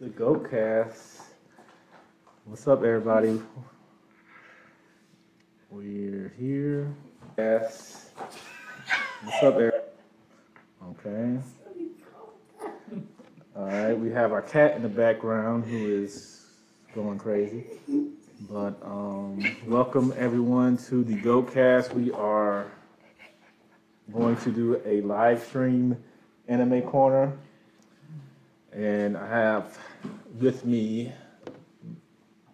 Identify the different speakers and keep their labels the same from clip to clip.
Speaker 1: the Goat Cast. What's up, everybody? We're here. Yes. What's up, everybody? Okay. All right, we have our cat in the background who is going crazy. But um, welcome everyone to the Goat Cast. We are going to do a live stream anime corner. And I have with me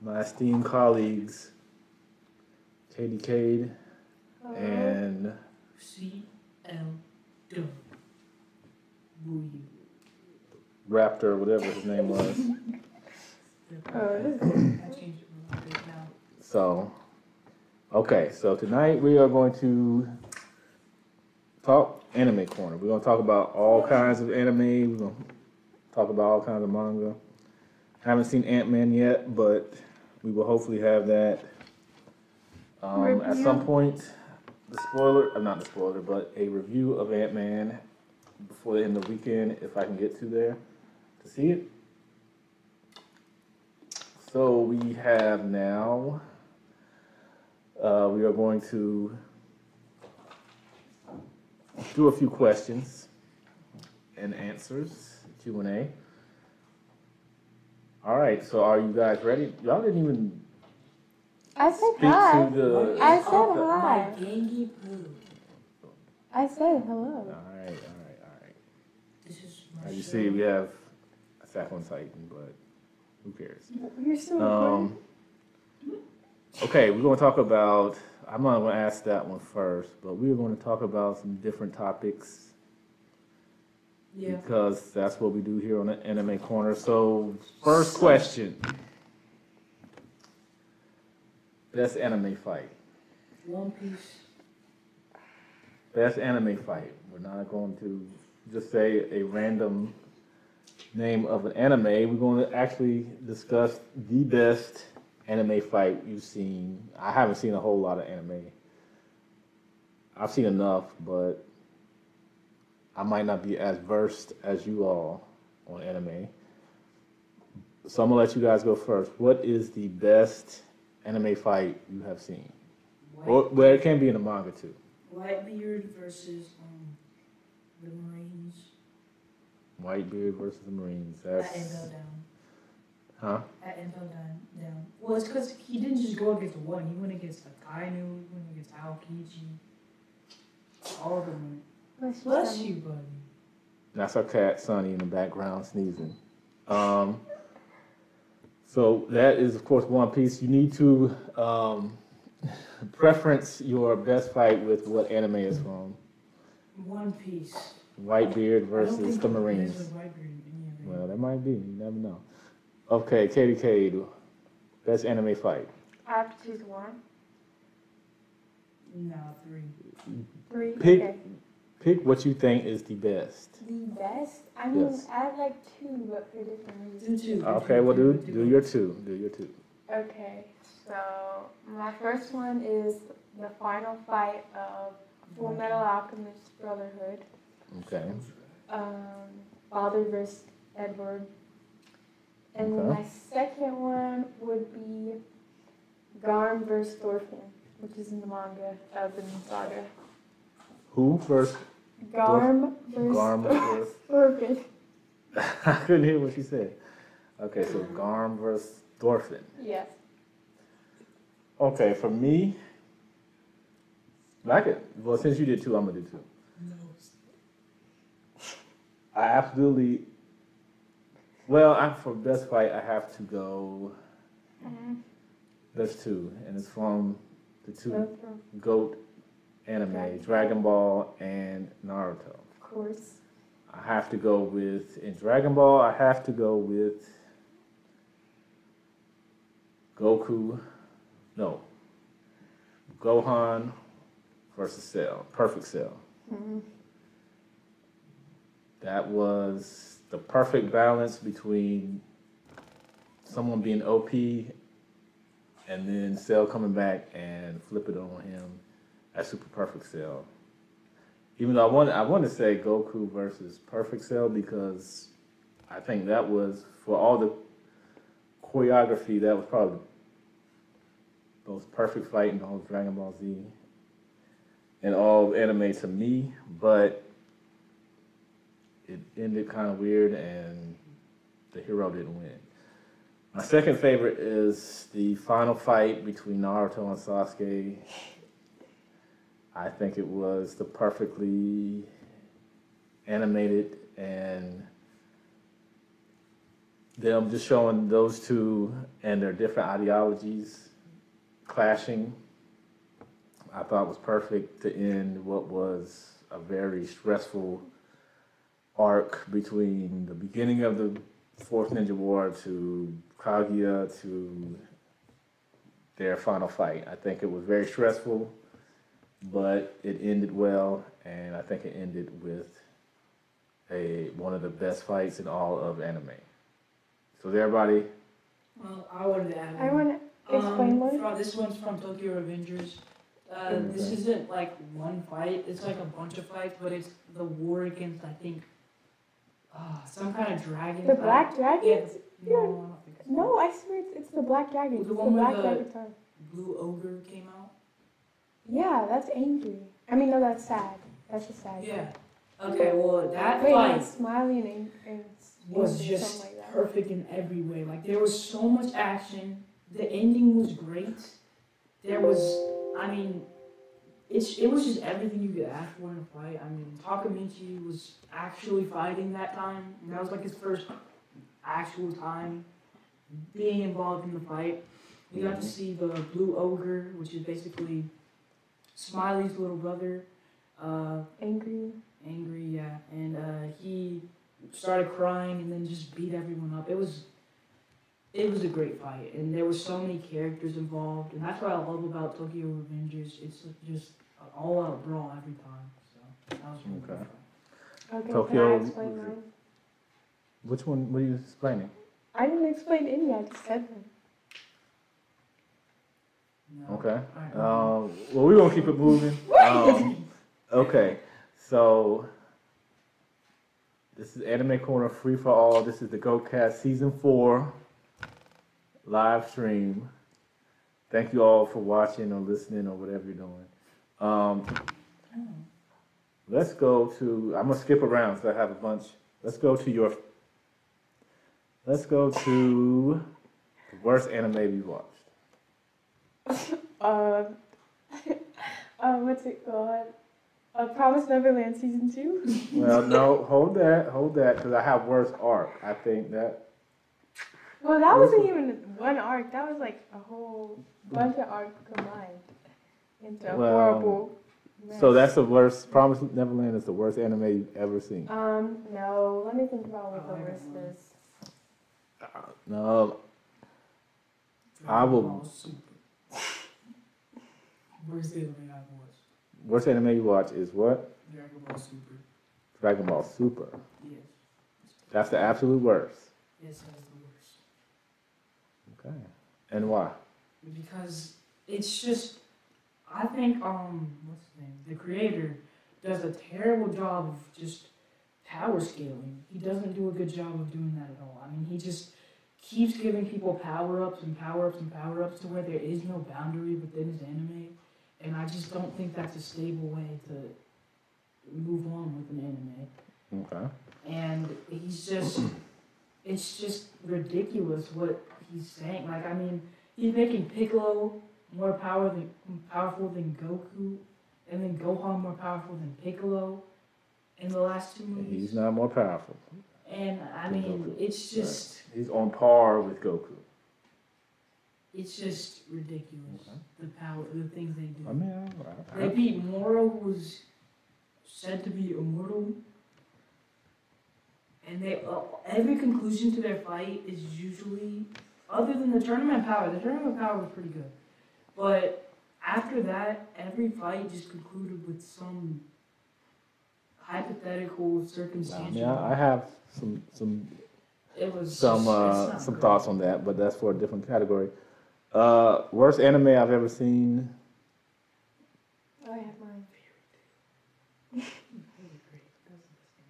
Speaker 1: my esteemed colleagues, Katie Cade and
Speaker 2: C L W. Boo.
Speaker 1: Raptor, whatever his name was.
Speaker 2: I changed it a little bit now.
Speaker 1: So, okay, so tonight we are going to talk anime corner. We're going to talk about all kinds of anime. We're going to talk about all kinds of manga. Haven't seen Ant Man yet, but we will hopefully have that um, at some point. The spoiler, uh, not the spoiler, but a review of Ant Man before the end of the weekend, if I can get to there to see it. So we have now. Uh, we are going to do a few questions and answers, Q and A. All right, so are you guys ready? Y'all didn't even
Speaker 3: I said
Speaker 1: speak
Speaker 3: hi.
Speaker 1: to the.
Speaker 3: I said
Speaker 2: My
Speaker 3: hi.
Speaker 2: gangy poo.
Speaker 3: I said
Speaker 1: All
Speaker 3: hello.
Speaker 1: right, all right, all right.
Speaker 2: This is my
Speaker 1: As you see, we have Attack on Titan, but who cares?
Speaker 3: You're still recording?
Speaker 1: Um, okay, we're going to talk about. I'm not going to ask that one first, but we're going to talk about some different topics
Speaker 2: Yeah.
Speaker 1: because that's what we do here on the Anime Corner. So, first question: Best anime fight.
Speaker 2: One Piece.
Speaker 1: Best anime fight. We're not going to just say a random name of an anime. We're going to actually discuss the best anime fight you've seen. I haven't seen a whole lot of anime. I've seen enough, but I might not be as versed as you all on anime. So I'm gonna let you guys go first. What is the best anime fight you have seen? Or, well, it can be in the manga too.
Speaker 2: Whitebeard versus um the Marines.
Speaker 1: Whitebeard versus the Marines.
Speaker 2: At
Speaker 1: That's
Speaker 2: Impel Down.
Speaker 1: huh?
Speaker 2: At Down. Down. Well, it's because he didn't just go against one. He went against Akainu. He went against Aokiji. All of them.
Speaker 3: Bless you,
Speaker 2: Bless you, buddy.
Speaker 1: That's our cat Sonny in the background sneezing. Um, so that is of course One Piece. You need to um, preference your best fight with what anime is from.
Speaker 2: One Piece.
Speaker 1: Whitebeard
Speaker 2: I don't
Speaker 1: versus
Speaker 2: think
Speaker 1: the Marines.
Speaker 2: a Whitebeard in any of it.
Speaker 1: Well, that might be. You never know. Okay, Katie Cade, best anime fight.
Speaker 3: I have to choose one.
Speaker 2: No, three.
Speaker 3: Three.
Speaker 1: Pick-
Speaker 3: Okay.
Speaker 1: Pick what you think is the best.
Speaker 3: The best? I mean,
Speaker 1: Yes.
Speaker 3: I have like two, but for different
Speaker 2: Do
Speaker 3: reasons.
Speaker 2: two.
Speaker 1: Okay, well do do your two. Do your two.
Speaker 3: Okay, so my first one is the final fight of Full Metal Alchemist Brotherhood.
Speaker 1: Okay.
Speaker 3: Um, Father versus Edward. And
Speaker 1: Okay.
Speaker 3: my second one would be Garm versus Thorfinn, which is in the manga of the saga.
Speaker 1: Who first?
Speaker 3: Garm versus
Speaker 1: Garm.
Speaker 3: Thorfinn.
Speaker 1: I couldn't hear what she said. Okay, so Garm versus Thorfinn.
Speaker 3: Yes.
Speaker 1: Okay, for me, like it. Well, since you did two, I'm gonna do two.
Speaker 2: No.
Speaker 1: I absolutely. Well, I, for best fight, I have to go.
Speaker 3: Mhm.
Speaker 1: There's two, and it's from the two goat anime, Dragon Ball and Naruto.
Speaker 3: of course.
Speaker 1: I have to go with in Dragon Ball. I have to go with Goku. No, Gohan versus Cell. Perfect Cell.
Speaker 3: Mhm.
Speaker 1: That was the perfect balance between someone being OP and then Cell coming back and flip it on him at Super Perfect Cell. Even though I want I want to say Goku versus Perfect Cell because I think that was, for all the choreography, that was probably the most perfect fight in all Dragon Ball Z and all anime to me, but it ended kind of weird and the hero didn't win. My second favorite is the final fight between Naruto and Sasuke. I think it was the perfectly animated and them just showing those two and their different ideologies clashing. I thought was perfect to end what was a very stressful arc between the beginning of the Fourth Ninja War to Kaguya to their final fight. I think it was very stressful, but it ended well, and I think it ended with a one of the best fights in all of anime. So is everybody,
Speaker 2: Well, I wanted to add.
Speaker 3: I want to explain
Speaker 2: Um,
Speaker 3: more.
Speaker 2: from- this one's from Tokyo Revengers. Uh, this isn't like one fight. It's like a bunch of fights, but it's the war against I think uh, some kind of dragon.
Speaker 3: The
Speaker 2: type.
Speaker 3: Black Dragon?
Speaker 2: Yeah. it's- No, I don't think it's
Speaker 3: No, I swear it's, it's the Black Dragon.
Speaker 2: The
Speaker 3: It's the
Speaker 2: one with
Speaker 3: Black
Speaker 2: the-
Speaker 3: Dragon.
Speaker 2: Blue Ogre came out.
Speaker 3: Yeah, that's angry. I mean, no, that's sad. That's just sad.
Speaker 2: Yeah. Okay. Well, that
Speaker 3: Wait,
Speaker 2: fight
Speaker 3: no, Smiley and, Ang- and
Speaker 2: was
Speaker 3: Angry,
Speaker 2: just
Speaker 3: something like
Speaker 2: perfect in every way. Like there was so much action. The ending was great. There was, I mean, it's it was just everything you could ask for in a fight. I mean, Takemichi was actually fighting that time. And that was like his first actual time being involved in the fight. We got to see the Blue Ogre, which is basically Smiley's little brother. Uh,
Speaker 3: Angry.
Speaker 2: angry, yeah, and uh, he started crying and then just beat everyone up. It was, it was a great fight, and there were so many characters involved, and that's what I love about Tokyo Revengers. It's just an all-out brawl every time. So that was really
Speaker 1: Okay.
Speaker 2: fun.
Speaker 3: Okay,
Speaker 1: Tokyo-
Speaker 3: can I explain mine?
Speaker 1: which one, what are you explaining?
Speaker 3: I didn't explain any, I just said them.
Speaker 2: No.
Speaker 1: Okay. Um, well, we're gonna keep it moving. Um, okay, so this is Anime Corner Free for All. This is the GoCast Season Four live stream. Thank you all for watching or listening or whatever you're doing. Um, let's go to. I'm gonna skip around because I have a bunch. Let's go to your. Let's go to the worst anime we watched.
Speaker 3: Um, uh, what's it called? Uh, Promise Neverland season two.
Speaker 1: Well, no, hold that, hold that, because I have worse arc. I think that
Speaker 3: Well, that wasn't even one arc. That was like a whole bunch of arcs combined into a
Speaker 1: Well,
Speaker 3: horrible. Mess.
Speaker 1: so. That's the worst. Promise Neverland is the worst anime you've ever seen.
Speaker 3: Um, no. Let me think about what
Speaker 2: Oh,
Speaker 3: the
Speaker 2: I
Speaker 3: worst
Speaker 2: one.
Speaker 3: is.
Speaker 1: No, I will-
Speaker 2: Dragon Ball Super. Where's the other way I watched?
Speaker 1: worst anime you watch is what?
Speaker 2: Dragon Ball Super.
Speaker 1: Dragon Ball Super.
Speaker 2: Yes.
Speaker 1: That's the absolute worst.
Speaker 2: Yes, that's the worst.
Speaker 1: Okay, and why?
Speaker 2: because it's just I think um what's his name the creator does a terrible job of just power scaling. He doesn't do a good job of doing that at all. I mean he just keeps giving people power ups and power ups and power ups to where there is no boundary within his anime, and I just don't think that's a stable way to move on with an anime
Speaker 1: Okay.
Speaker 2: and he's just it's just ridiculous what he's saying. Like I mean, he's making Piccolo more power than powerful than Goku, and then Gohan more powerful than Piccolo in the last two movies.
Speaker 1: He's not more powerful.
Speaker 2: and I mean,
Speaker 1: Goku.
Speaker 2: it's just
Speaker 1: He's on par with Goku.
Speaker 2: It's just ridiculous
Speaker 1: Okay.
Speaker 2: the power the things they do.
Speaker 1: I mean, I,
Speaker 2: They
Speaker 1: I,
Speaker 2: beat Moro, who was said to be immortal. And they uh, every conclusion to their fight is usually, other than the tournament power, the tournament power was pretty good. But after that, every fight just concluded with some hypothetical,
Speaker 1: I,
Speaker 2: circumstantial.
Speaker 1: mean, I I have some some
Speaker 2: it was
Speaker 1: some
Speaker 2: just-
Speaker 1: uh, some
Speaker 2: great.
Speaker 1: thoughts on that, but that's for a different category. Uh, worst anime I've ever seen.
Speaker 3: Oh, I have mine.
Speaker 2: Really great. That was the best thing.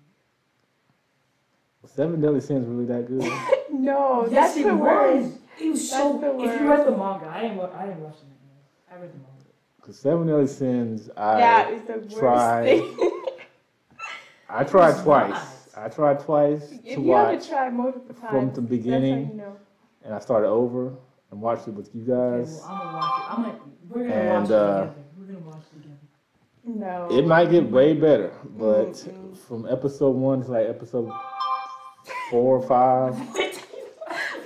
Speaker 1: What's Seven Deadly Sins really that good?
Speaker 3: No,
Speaker 2: Yes,
Speaker 3: that's
Speaker 2: it
Speaker 3: the
Speaker 2: was.
Speaker 3: worst.
Speaker 2: It was so.
Speaker 3: That's the
Speaker 2: If you
Speaker 3: worst.
Speaker 2: read the manga, I didn't. I didn't watch the manga. I read the manga.
Speaker 1: Cause Seven Deadly Sins, I
Speaker 3: that is the worst
Speaker 1: tried
Speaker 3: thing.
Speaker 1: I tried
Speaker 2: It's
Speaker 1: twice.
Speaker 2: not.
Speaker 1: I tried twice
Speaker 3: if
Speaker 1: to
Speaker 3: you have
Speaker 1: watch,
Speaker 3: to try multiple times,
Speaker 1: from the beginning.
Speaker 3: That's how you know.
Speaker 1: and I started over and watched it with you
Speaker 2: Okay,
Speaker 1: guys.
Speaker 2: well, I'm gonna watch it. I'm gonna. We're gonna
Speaker 1: And,
Speaker 2: watch it
Speaker 1: uh,
Speaker 2: together. We're gonna watch it together.
Speaker 3: No.
Speaker 1: It might get way better, but
Speaker 3: Mm-mm.
Speaker 1: from episode one to like episode four or five,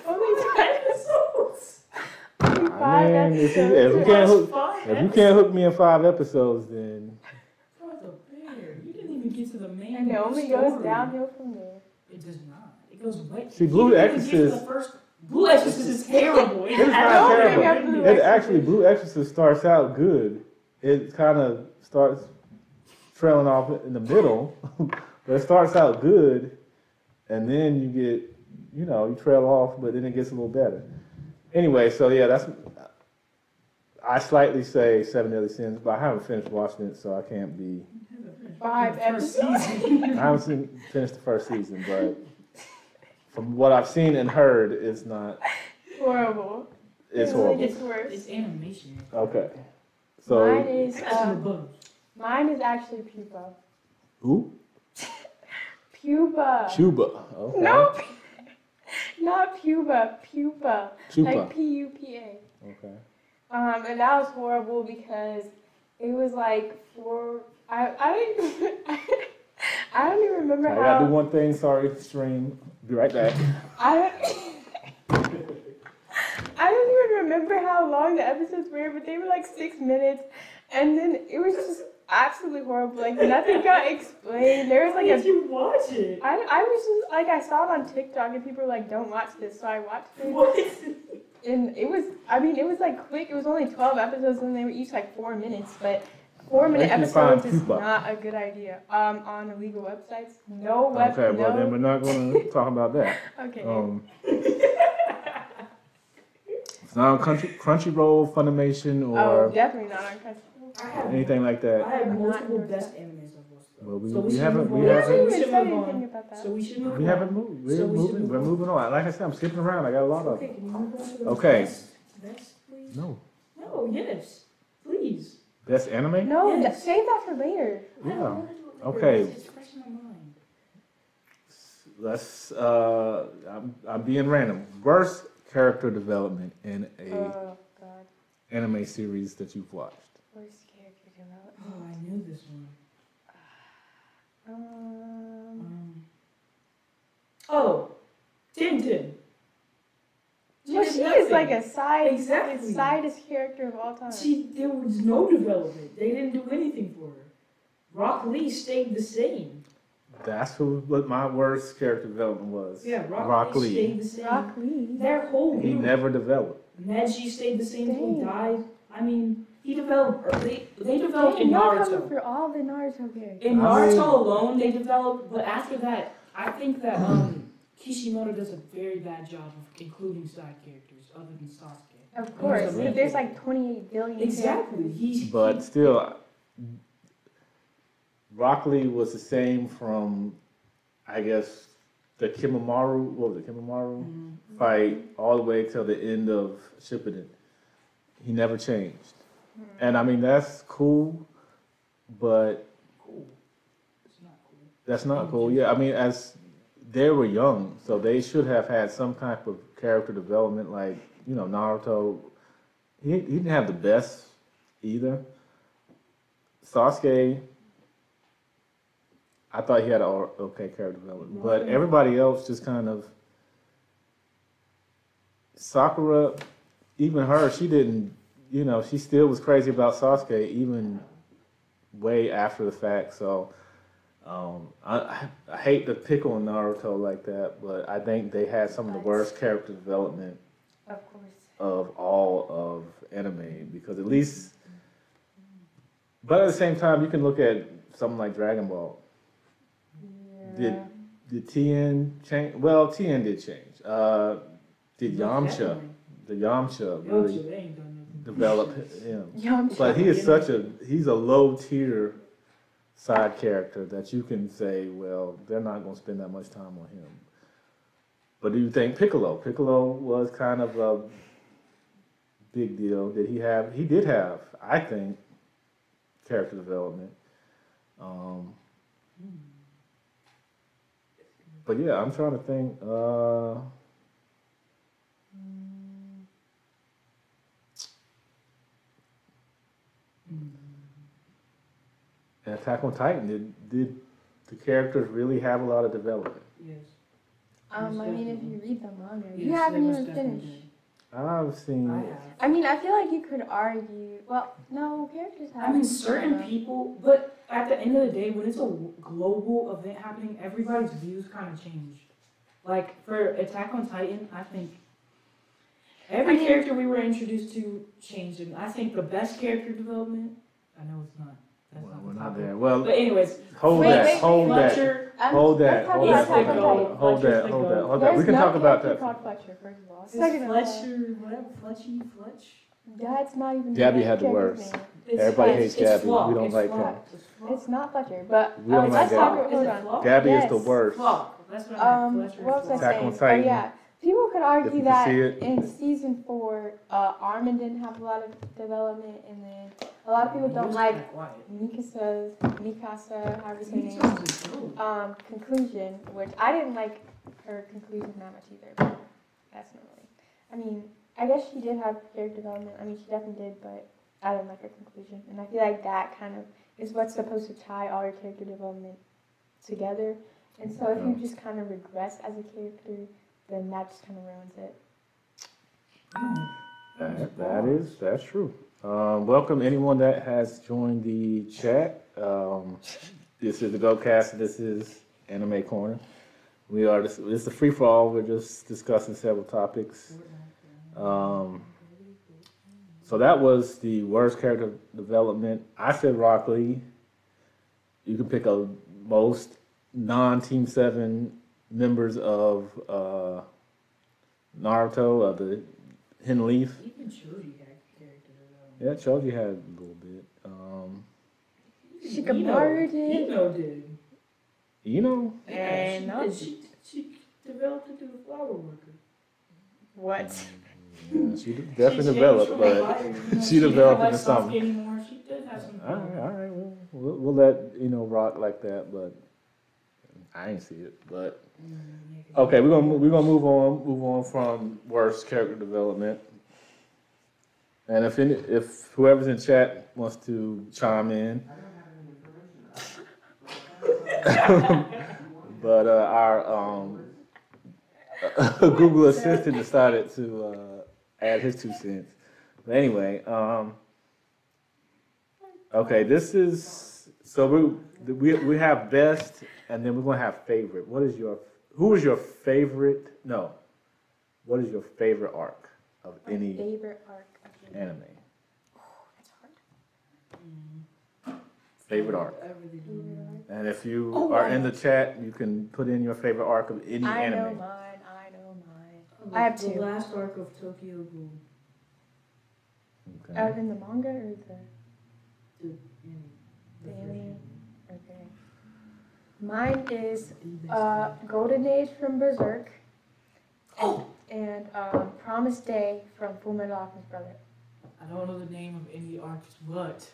Speaker 3: Only five
Speaker 2: episodes.
Speaker 1: I
Speaker 3: five
Speaker 1: mean, if you,
Speaker 3: episodes.
Speaker 1: if you can't hook, if you can't hook me in five episodes, then
Speaker 2: Brother Bear, you didn't even get to the main.
Speaker 3: And it only
Speaker 2: story.
Speaker 3: goes downhill from there.
Speaker 2: It does not. It goes way.
Speaker 1: See, Blue
Speaker 2: you didn't even get to
Speaker 1: Exorcist-
Speaker 2: the first. Blue Exorcist is terrible.
Speaker 1: it's
Speaker 3: I
Speaker 1: not
Speaker 3: don't
Speaker 1: terrible.
Speaker 3: Blue
Speaker 1: It actually Blue Exorcist starts out good. It kind of starts trailing off in the middle, but it starts out good, and then you get, you know, you trail off, but then it gets a little better. Anyway, so yeah, that's. I slightly say Seven Deadly Sins, but I haven't finished watching it, so I can't be.
Speaker 3: Five episodes.
Speaker 1: I haven't seen, finished the first season, but from what I've seen and heard, it's not.
Speaker 3: Horrible.
Speaker 1: It's
Speaker 3: It really
Speaker 1: horrible.
Speaker 3: gets worse.
Speaker 2: It's animation.
Speaker 1: Okay. So.
Speaker 3: Mine
Speaker 1: So
Speaker 3: is
Speaker 2: That's
Speaker 3: uh, mine is actually pupa.
Speaker 1: who?
Speaker 3: Pupa.
Speaker 1: Chuba. Okay.
Speaker 3: No, not pupa. Pupa.
Speaker 1: Chupa.
Speaker 3: Like P U P A.
Speaker 1: Okay.
Speaker 3: Um, and that was horrible because it was like four. I I didn't. I don't even remember how
Speaker 1: I gotta do one thing. Sorry, stream. Be right back.
Speaker 3: I don't. I don't even remember how long the episodes were, but they were like six minutes, and then it was just absolutely horrible. Like nothing got explained. There was
Speaker 2: Why
Speaker 3: like
Speaker 2: did
Speaker 3: a.
Speaker 2: you watch it?
Speaker 3: I, I was just like I saw it on TikTok and people were like, "Don't watch this," so I watched it.
Speaker 2: What?
Speaker 3: And it was, I mean, it was like quick. It was only 12 episodes and they were each like four minutes. But four minute
Speaker 1: Where can you find
Speaker 3: episodes is
Speaker 1: Pupa?
Speaker 3: not a good idea. Um, on illegal websites. No web,
Speaker 1: Okay, well then we're not gonna talk about that.
Speaker 3: Okay.
Speaker 1: Um, it's not on Crunchy, Crunchyroll, Funimation, or oh,
Speaker 3: definitely not on Crunchyroll.
Speaker 2: I have,
Speaker 1: anything like
Speaker 2: I
Speaker 1: that.
Speaker 2: have multiple best animes I've watched. though.
Speaker 1: Well, we-
Speaker 2: so
Speaker 1: we
Speaker 2: should
Speaker 1: haven't-
Speaker 2: move
Speaker 1: we
Speaker 2: on.
Speaker 3: We
Speaker 1: haven't-
Speaker 3: haven't
Speaker 2: So we
Speaker 3: even
Speaker 2: should
Speaker 3: said
Speaker 2: move
Speaker 3: anything
Speaker 2: on.
Speaker 3: about that.
Speaker 2: So we should move
Speaker 1: We
Speaker 2: on.
Speaker 1: haven't moved. We're
Speaker 2: So we should
Speaker 1: moving.
Speaker 2: move
Speaker 1: We're
Speaker 2: on.
Speaker 1: moving on. Like I said, I'm skipping around. I got a lot of.
Speaker 2: Okay, can you move on to the
Speaker 1: Okay.
Speaker 2: best, best, please?
Speaker 1: No.
Speaker 2: No, yes, please.
Speaker 1: Best anime?
Speaker 3: no,
Speaker 2: Yes.
Speaker 3: save that for later.
Speaker 1: Yeah.
Speaker 2: wanna do it later.
Speaker 1: Okay.
Speaker 2: It's fresh in my mind.
Speaker 1: Let's. Uh, I'm, I'm being random. Worst character development in a
Speaker 3: Oh God.
Speaker 1: anime series that you've watched.
Speaker 3: Worst character development.
Speaker 2: Oh, I knew this one.
Speaker 3: Um.
Speaker 2: Um, oh, Tenten.
Speaker 3: Well,
Speaker 2: did
Speaker 3: she is like a side,
Speaker 2: Exactly.
Speaker 3: the sidest character of all time.
Speaker 2: She, there was no development. They didn't do anything for her. Rock Lee stayed the same.
Speaker 1: That's who, what my worst character development was.
Speaker 2: Yeah, Rock,
Speaker 1: Rock
Speaker 2: Lee,
Speaker 1: Lee.
Speaker 2: stayed the same.
Speaker 3: Rock Lee.
Speaker 2: Their whole
Speaker 1: He
Speaker 2: group.
Speaker 1: never developed.
Speaker 2: Neji stayed the same till he died. I mean, he developed. Or they they developed
Speaker 3: Dang,
Speaker 2: in
Speaker 3: y'all coming
Speaker 2: Naruto.
Speaker 3: for all the Naruto characters.
Speaker 2: In Naruto alone, they developed. But after that, I think that um, Kishimoto does a very bad job of including side characters other than Sasuke.
Speaker 3: Of course,
Speaker 2: the main
Speaker 3: there's like 28 billion.
Speaker 2: Exactly.
Speaker 3: characters.
Speaker 2: He's
Speaker 1: But still, Rock Lee was the same from, I guess, the Kimimaro, what was it, Kimimaro
Speaker 2: Mhm.
Speaker 1: fight all the way till the end of Shippuden. He never changed.
Speaker 3: Hmm.
Speaker 1: And I mean, that's cool, but
Speaker 2: cool. It's not cool.
Speaker 1: that's not cool. Yeah, I mean, as they were young, so they should have had some type of character development, like, you know, Naruto. He, he didn't have the best either. Sasuke, I thought he had an okay character development, but everybody else just kind of. Sakura, even her, she didn't, you know, she still was crazy about Sasuke even way after the fact. So um, I, I- I hate to pick on Naruto like that, but I think they had some of the worst character development
Speaker 3: Of course.
Speaker 1: of all of anime because at least, but at the same time, you can look at something like Dragon Ball. Did
Speaker 3: Yeah.
Speaker 1: did Tien change? Well, Tien did change. Uh, did Yamcha, the Yamcha, really
Speaker 2: Yamcha, they ain't done nothing.
Speaker 1: develop him?
Speaker 3: Yamcha.
Speaker 1: But he is such a he's a low tier side character that you can say, well, they're not going to spend that much time on him. But do you think Piccolo? Piccolo was kind of a big deal. Did he have? He did have, I think, character development. Um, but yeah, I'm trying to think. Uh, and Attack on Titan did did the characters really have a lot of development?
Speaker 2: Yes.
Speaker 3: Um, I mean, if you read the manga,
Speaker 2: Yes,
Speaker 3: you haven't
Speaker 2: they most
Speaker 3: even
Speaker 2: definitely
Speaker 3: finished.
Speaker 1: I've seen.
Speaker 2: I have.
Speaker 3: I mean, I feel like you could argue. Well, no, characters have.
Speaker 2: I mean, certain
Speaker 3: development.
Speaker 2: people, but at the end of the day, when it's a global event happening, everybody's views kind of change. Like for Attack on Titan, I think every
Speaker 3: I mean-
Speaker 2: character we were introduced to changed, and I think the best character development. I know it's not. That's
Speaker 1: Well,
Speaker 2: not
Speaker 1: we're
Speaker 2: the
Speaker 1: not
Speaker 2: topic.
Speaker 1: there. Well,
Speaker 2: But anyways,
Speaker 1: hold
Speaker 3: Wait,
Speaker 1: that.
Speaker 3: wait,
Speaker 1: hold that.
Speaker 2: Fletcher.
Speaker 3: I'm-
Speaker 1: Hold that.
Speaker 3: let's
Speaker 1: Hold that.
Speaker 2: Attack
Speaker 1: Hold that.
Speaker 2: Titan.
Speaker 1: Hold that. Hold that. Hold that. We can talk about that.
Speaker 3: Fletcher, first of all.
Speaker 2: It's
Speaker 3: Second of all,
Speaker 2: Fletcher, whatever, Fletchy, Fletch.
Speaker 3: That's not even.
Speaker 1: Gabby had the
Speaker 3: character's
Speaker 1: worst.
Speaker 3: name.
Speaker 2: It's
Speaker 1: Everybody
Speaker 2: Fletch.
Speaker 1: hates
Speaker 2: It's
Speaker 1: Gabby. We
Speaker 2: Floch.
Speaker 1: don't
Speaker 2: It's
Speaker 1: like
Speaker 2: Floch.
Speaker 1: him.
Speaker 2: It's Floch.
Speaker 3: It's not Fletcher, but
Speaker 1: We don't
Speaker 3: um,
Speaker 1: like
Speaker 3: let's
Speaker 1: Gabby.
Speaker 3: talk.
Speaker 2: Is
Speaker 3: Hold
Speaker 2: it
Speaker 3: on.
Speaker 2: Floch?
Speaker 1: Gabby is the
Speaker 3: Yes.
Speaker 1: worst.
Speaker 2: Floch. That's what I
Speaker 3: Um,
Speaker 2: meant. Fletcher.
Speaker 3: what was I
Speaker 1: Attack on
Speaker 3: saying? Oh
Speaker 1: Titan.
Speaker 3: yeah, people could
Speaker 1: If
Speaker 3: argue
Speaker 1: you
Speaker 3: that
Speaker 1: see it.
Speaker 3: in season four, uh, Armin didn't have a lot of development, and then a lot of people don't like
Speaker 2: kinda.
Speaker 3: Mikasa's Mikasa, however you say her name.
Speaker 2: just a goat.
Speaker 3: um, conclusion, which I didn't like her conclusion that much either. But that's not really. I mean, I guess she did have character development. I mean, she definitely did, but I didn't like her conclusion. And I feel like that kind of is what's supposed to tie all your character development together. And so if you just kind of regress as a character, then that just kind of ruins it.
Speaker 1: That, that is, that's true. Um, welcome anyone that has joined the chat. Um, this is the GoCast, this is Anime Corner. We are, this is a free for all, we're just discussing several topics. Um, so that was the worst character development. I said Rock Lee. You can pick a most non-Team Seven members of uh, Naruto, of the Hidden Leaf.
Speaker 2: Even Choji had character development.
Speaker 1: Yeah, Choji had a little bit. Um,
Speaker 3: Shikamaru did.
Speaker 2: Ino did.
Speaker 1: you know,
Speaker 3: And
Speaker 2: Yeah, she, she, she developed into a flower worker.
Speaker 3: What?
Speaker 1: yeah, she
Speaker 2: She
Speaker 1: definitely
Speaker 2: changed
Speaker 1: developed, but
Speaker 2: a liar, you know,
Speaker 1: she developed
Speaker 2: have,
Speaker 1: into
Speaker 2: like,
Speaker 1: something.
Speaker 2: Anymore. She did have some.
Speaker 1: all right, all right, well, we'll, we'll let you know rock like that, but I ain't see it. But
Speaker 2: Mm, yeah, 'cause-
Speaker 1: okay, we're gonna we're gonna move on move on from worst character development. And if any, if whoever's in chat wants to chime in, but uh, our um, Google Assistant decided to uh, add his two cents. But anyway, um, okay, this is so we we we have best, and then we're gonna have favorite. What is your who is your favorite? No, what is your favorite arc of
Speaker 3: My
Speaker 1: any
Speaker 3: favorite arc. Of the-
Speaker 1: anime?
Speaker 3: That's hard.
Speaker 1: Favorite arc.
Speaker 2: I really don't
Speaker 3: Favorite
Speaker 2: know.
Speaker 3: arc.
Speaker 1: And if you
Speaker 2: Oh,
Speaker 1: are
Speaker 2: I-
Speaker 1: in the chat, you can put in your favorite arc of any anime.
Speaker 3: I know mine. I know mine.
Speaker 2: The-
Speaker 3: I have
Speaker 2: The
Speaker 3: two.
Speaker 2: last arc of Tokyo Ghoul.
Speaker 1: Okay.
Speaker 3: Out in the manga or the
Speaker 2: The, anime.
Speaker 3: The
Speaker 2: The
Speaker 3: anime? okay. Mine is
Speaker 2: one. The best
Speaker 3: uh. Golden Age from Berserk
Speaker 2: Oh!
Speaker 3: and um, Promised Day from Full Metal Alchemist Brother.
Speaker 2: I don't know the name of any arcs, but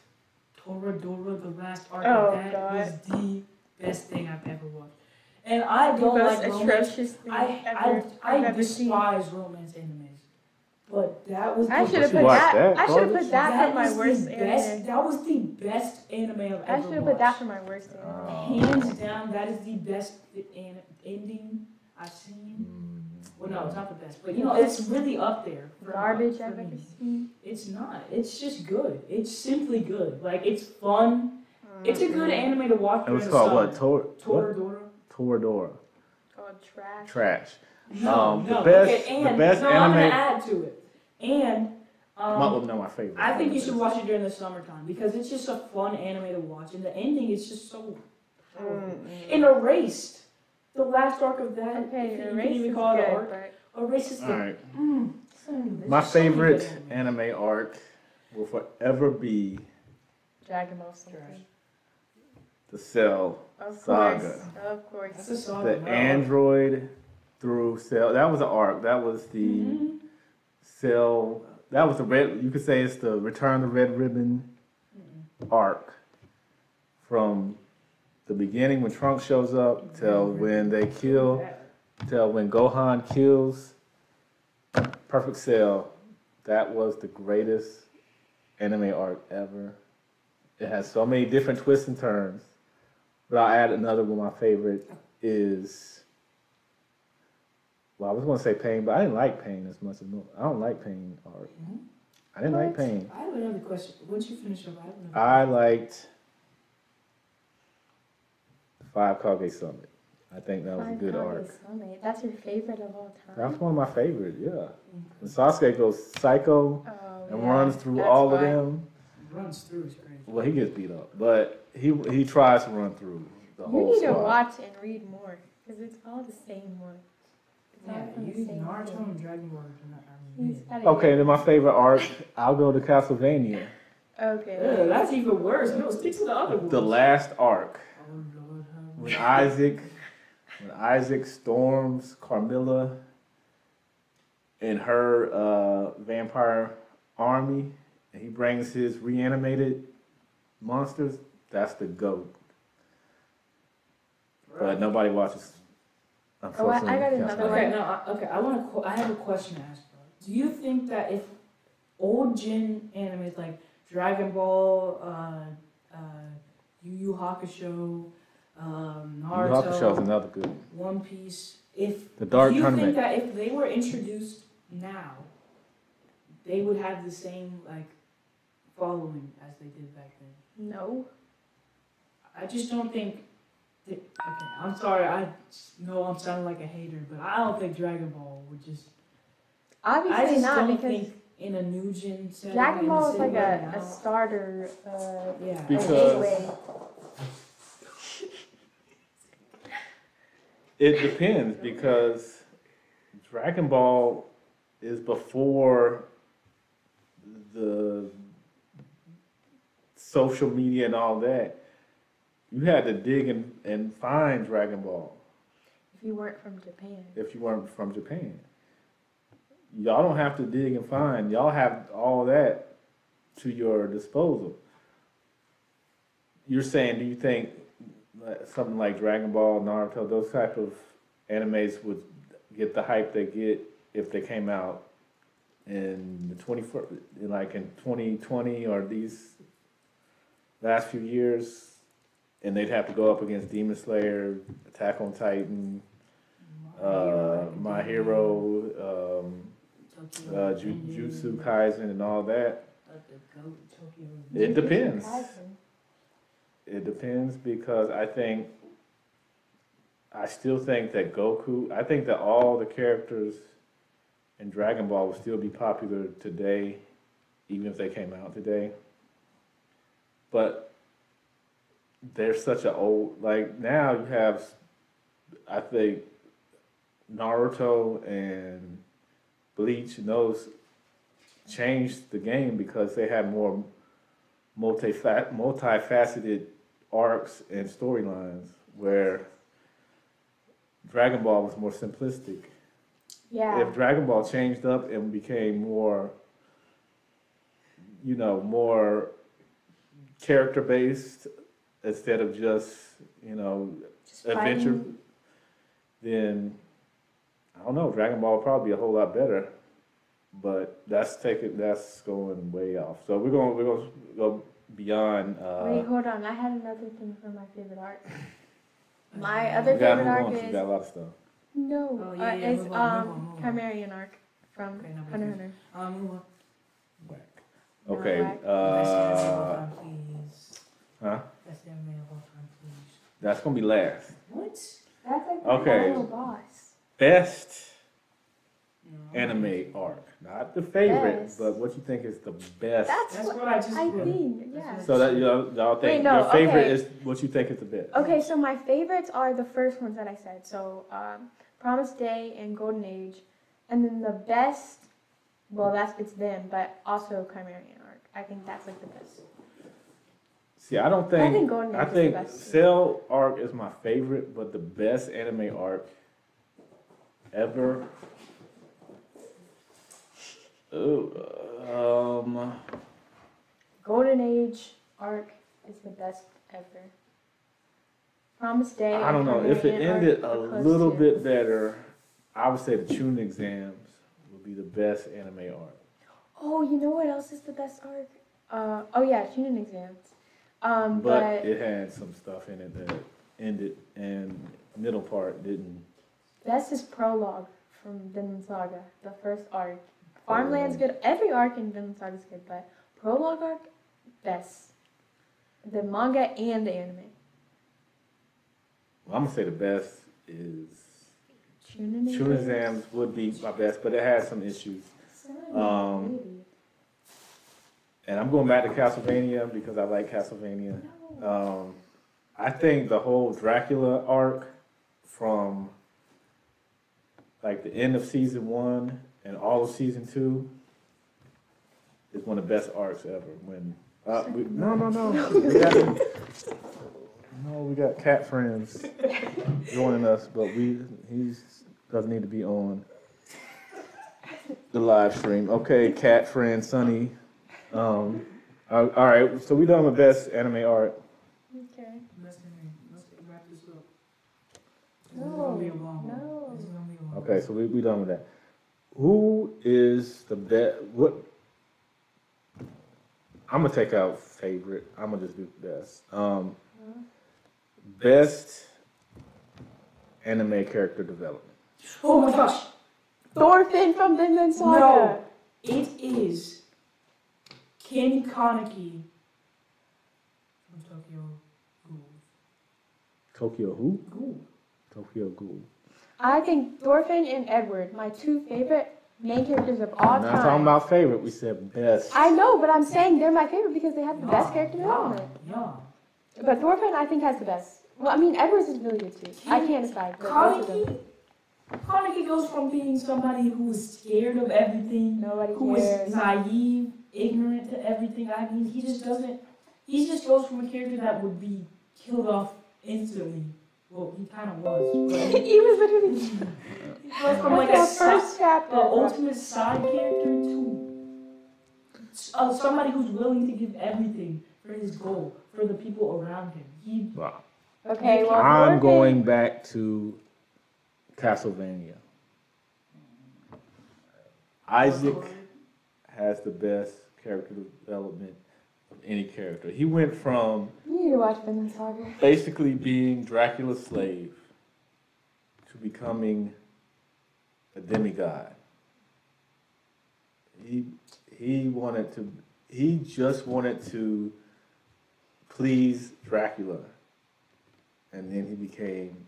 Speaker 2: Toradora, the last arc
Speaker 3: Oh,
Speaker 2: that
Speaker 3: God.
Speaker 2: was the best thing I've ever watched. And I don't like romance.
Speaker 3: atrocious thing
Speaker 2: I,
Speaker 3: ever
Speaker 2: I,
Speaker 3: I've
Speaker 2: I
Speaker 3: ever seen.
Speaker 2: despise romance animes. But that was
Speaker 3: I should have put that.
Speaker 1: that,
Speaker 3: I should have put that,
Speaker 2: that
Speaker 3: for my worst
Speaker 2: the best,
Speaker 3: anime.
Speaker 2: That was the best anime I've ever
Speaker 3: I should have put that for my worst anime.
Speaker 2: Hands down, that is the best an- ending I've seen.
Speaker 1: Mm.
Speaker 2: Well, no, it's not the best, but you know, it's really up there. for-
Speaker 3: Garbage
Speaker 2: for
Speaker 3: I've
Speaker 2: me.
Speaker 3: ever seen.
Speaker 2: It's not. It's just good. It's simply good. Like it's fun. It's a good anime to watch
Speaker 1: It
Speaker 2: during
Speaker 1: was
Speaker 2: the
Speaker 1: called
Speaker 2: summer.
Speaker 1: what? Tor, what?
Speaker 2: Toradora.
Speaker 1: Toradora.
Speaker 3: Called trash.
Speaker 1: Trash.
Speaker 2: No,
Speaker 1: Um, the
Speaker 2: no.
Speaker 1: best-
Speaker 2: okay,
Speaker 1: the
Speaker 2: and
Speaker 1: best
Speaker 2: no, I'm gonna
Speaker 1: anime-
Speaker 2: add to it. And um,
Speaker 1: my, well, no, my favorite.
Speaker 2: I think you should watch it during the summertime because it's just a fun anime to watch, and the ending is just so powerful. And Erased, the last arc of that.
Speaker 3: Okay,
Speaker 2: if you
Speaker 3: Erased
Speaker 2: can even call it
Speaker 3: good,
Speaker 2: an arc.
Speaker 3: but
Speaker 2: Erased is
Speaker 1: All
Speaker 2: the
Speaker 1: right.
Speaker 2: mm, so many-
Speaker 1: My
Speaker 2: so many good
Speaker 1: favorite
Speaker 2: anime.
Speaker 1: anime arc will forever be
Speaker 3: Dragon Ball something.
Speaker 2: Trash.
Speaker 1: the Cell,
Speaker 3: Of
Speaker 1: Saga.
Speaker 3: course. Of course.
Speaker 2: That's a saga.
Speaker 1: the
Speaker 2: bro.
Speaker 1: Android through Cell. That was an arc. That was the
Speaker 2: Mhm.
Speaker 1: Cell. That was the red. You could say it's the Return of the Red Ribbon arc from the beginning when Trunks shows up till when they kill till when Gohan kills Perfect Cell. That was the greatest anime arc ever. It has so many different twists and turns. But I'll add another one. My favorite is. Well, I was going to say Pain, but I didn't like Pain as much as I don't like Pain arc.
Speaker 2: Mhm.
Speaker 1: I didn't like Pain.
Speaker 2: I have another question. Once you finish up, I have another.
Speaker 1: I liked Five Kage Summit. I think that was a
Speaker 3: Five
Speaker 1: good
Speaker 3: Kage
Speaker 1: arc.
Speaker 3: Summit. That's your favorite of all time.
Speaker 1: That's one of my favorites, yeah. Mm-hmm. When Sasuke goes psycho
Speaker 3: Oh,
Speaker 1: and
Speaker 3: yeah,
Speaker 1: runs through
Speaker 3: that's
Speaker 1: all of them,
Speaker 2: runs through is crazy.
Speaker 1: well, he gets beat up, but he he tries to run through the
Speaker 3: You
Speaker 1: whole You
Speaker 3: need to watch and read more because it's all the same one. It's all
Speaker 2: Yeah,
Speaker 3: the
Speaker 2: you
Speaker 3: same
Speaker 2: Naruto and Dragon Ball. I mean,
Speaker 3: He's got a-
Speaker 1: Okay, then my favorite arc, I'll go to Castlevania.
Speaker 3: Okay.
Speaker 2: yeah, that's even worse. No, stick to the other one.
Speaker 1: The last arc,
Speaker 2: Lord, have
Speaker 1: when. Isaac, when Isaac storms Carmilla and her uh, vampire army, and he brings his reanimated monsters. That's the goat. But nobody watches.
Speaker 3: Oh, I- I got another
Speaker 1: Castlevania.
Speaker 2: Okay, no, I, okay. I want to. I have a question to ask. Do you think that if old gen animes like Dragon Ball, uh, uh, Yu Yu Hakusho, um,
Speaker 1: Yu Yu Hakusho is another good. one.
Speaker 2: One Piece, if
Speaker 1: The Dark
Speaker 2: do you
Speaker 1: Tournament.
Speaker 2: think that if they were introduced now, they would have the same like following as they did back then?
Speaker 3: No.
Speaker 2: I just don't think. That, okay, I'm sorry. I know I'm sounding like a hater, but I don't think Dragon Ball would just. I
Speaker 3: Obviously
Speaker 2: just
Speaker 3: not
Speaker 2: don't
Speaker 3: because
Speaker 2: think in a new gen setting.
Speaker 3: Dragon Ball is like a, a starter. Uh,
Speaker 2: Yeah.
Speaker 3: a
Speaker 1: Because- It depends because Dragon Ball is before the social media and all that. You had to dig and, and find Dragon Ball
Speaker 3: If you weren't from Japan.
Speaker 1: if you weren't from Japan. Y'all don't have to dig and find. Y'all have all that to your disposal. You're saying, do you think something like Dragon Ball, Naruto, those type of animes would get the hype they get if they came out in the 24, like in 2020 or these last few years, and they'd have to go up against Demon Slayer, Attack on Titan, uh, My Hero, um, uh, Ju- Jutsu Kaisen, and all that.
Speaker 2: the Goat, Tokyo
Speaker 1: It depends. It depends because I think, I still think that Goku, I think that all the characters in Dragon Ball will still be popular today, even if they came out today. But they're such an old, like now you have, I think, Naruto and Bleach and those changed the game because they had more multifa- multifaceted arcs and storylines where Dragon Ball was more simplistic.
Speaker 3: Yeah.
Speaker 1: If Dragon Ball changed up and became more, you know, more character based instead of just, you know,
Speaker 3: Just
Speaker 1: adventure,
Speaker 3: fighting.
Speaker 1: then I don't know. Dragon Ball would probably be a whole lot better, but that's taking that's going way off. So we're going we're going to go beyond. Uh,
Speaker 3: Wait, hold on. I had another thing for my favorite art. My
Speaker 2: Uh,
Speaker 3: other
Speaker 1: we gotta
Speaker 3: favorite
Speaker 1: move
Speaker 3: arc
Speaker 1: on. 'cause We
Speaker 3: is
Speaker 1: got a lot of stuff.
Speaker 3: no.
Speaker 2: Oh,
Speaker 3: uh,
Speaker 2: yeah, yeah,
Speaker 3: it's
Speaker 2: move on,
Speaker 3: um
Speaker 2: move on, move on.
Speaker 3: Chimera Ant arc from
Speaker 2: Okay, no,
Speaker 3: Hunter
Speaker 2: but-
Speaker 3: x Hunter.
Speaker 2: Um, move on.
Speaker 1: Whack.
Speaker 3: No,
Speaker 1: Okay.
Speaker 3: whack.
Speaker 2: Best anime of all
Speaker 1: Uh,
Speaker 2: time, please.
Speaker 1: huh?
Speaker 2: Best anime of all time, please.
Speaker 1: That's gonna be last.
Speaker 2: What?
Speaker 3: That's like the
Speaker 1: Okay.
Speaker 3: final boss.
Speaker 1: Best
Speaker 2: No.
Speaker 1: anime arc, not the favorite,
Speaker 3: Best.
Speaker 1: but what you think is the best.
Speaker 3: That's,
Speaker 2: That's
Speaker 3: what
Speaker 2: what I just
Speaker 3: I
Speaker 2: put.
Speaker 3: think.
Speaker 2: That's
Speaker 3: Yeah.
Speaker 1: so that y'all, y'all think
Speaker 3: Wait, no,
Speaker 1: your favorite
Speaker 3: okay.
Speaker 1: is what you think is the best.
Speaker 3: Okay, so my favorites are the first ones that I said. So, um, Promise Day and Golden Age, and then the best. Well, that's it's them, but also Chimera Ant arc. I think that's like the best.
Speaker 1: See, I don't think
Speaker 3: I
Speaker 1: think
Speaker 3: think Golden Age
Speaker 1: I
Speaker 3: is
Speaker 1: think
Speaker 3: the best.
Speaker 1: Cell arc is my favorite, but the best anime arc ever. Oh, um,
Speaker 3: Golden Age arc is the best ever. Promise Day.
Speaker 1: I don't know, if it ended a little
Speaker 3: to-
Speaker 1: bit better, I would say the Chunin exams would be the best anime arc.
Speaker 3: Oh, you know what else is the best arc? Uh, oh yeah, Chunin exams. Um,
Speaker 1: But
Speaker 3: but
Speaker 1: it had some stuff in it that ended and middle part didn't.
Speaker 3: best is prologue from Vinland Saga, the first arc. Farmland's good. Every arc in Vinland Saga is good, but prologue arc, best. The manga and the anime.
Speaker 1: Well, I'm gonna say the best is exams would be my best, but it has some issues. Um, And I'm going back to Castlevania because I like Castlevania. Um, I think the whole Dracula arc from like the end of season one and all of season two is one of the best arcs ever. When uh, we, no, no, no, we got, no, we got cat friends joining us, but we he doesn't need to be on the live stream. Okay, cat friend Sunny. Um, all all right, so we done with best anime art.
Speaker 3: Okay.
Speaker 2: Let's, let's wrap this up.
Speaker 3: No,
Speaker 2: gonna be a long one.
Speaker 3: no.
Speaker 2: This is gonna be a long one.
Speaker 1: Okay, so we we done with that. Who is the best? What? I'm gonna take out favorite. I'm gonna just do best. Um, best anime character development.
Speaker 2: Oh my gosh!
Speaker 3: Thorfinn from Vinland Saga.
Speaker 2: No. It is Ken Kaneki from Tokyo Ghoul.
Speaker 1: Tokyo who?
Speaker 2: Ghoul.
Speaker 1: Tokyo Ghoul.
Speaker 3: I think Thorfinn and Edward, my two favorite main characters of all
Speaker 1: I'm not talking about favorite. We said best.
Speaker 3: I know, but I'm saying they're my favorite because they have the best
Speaker 2: Yeah,
Speaker 3: character development.
Speaker 2: Yeah.
Speaker 3: But Thorfinn, I think, has the best. Well, I mean, Edward's is really good too. I can't decide. But both of them.
Speaker 2: Kaneki, Kaneki goes from being somebody who is scared of everything,
Speaker 3: Nobody
Speaker 2: who is
Speaker 3: cares.
Speaker 2: naive, ignorant to everything. I mean, he just doesn't. He just goes from a character that would be killed off instantly. Well, he kind of was. But
Speaker 3: he was literally
Speaker 2: he goes from like
Speaker 3: like
Speaker 2: a
Speaker 3: the
Speaker 2: si-
Speaker 3: first chapter.
Speaker 2: the ultimate side character to uh, somebody who's willing to give everything for his goal, for the people around him. He
Speaker 1: Wow.
Speaker 3: Okay, well,
Speaker 1: I'm
Speaker 3: Thorfinn-
Speaker 1: going back to Castlevania. Isaac has the best character development of any character. He went from
Speaker 3: You need to watch Vinland Saga.
Speaker 1: basically being Dracula's slave to becoming a demigod. He he wanted to he just wanted to please Dracula. And then he became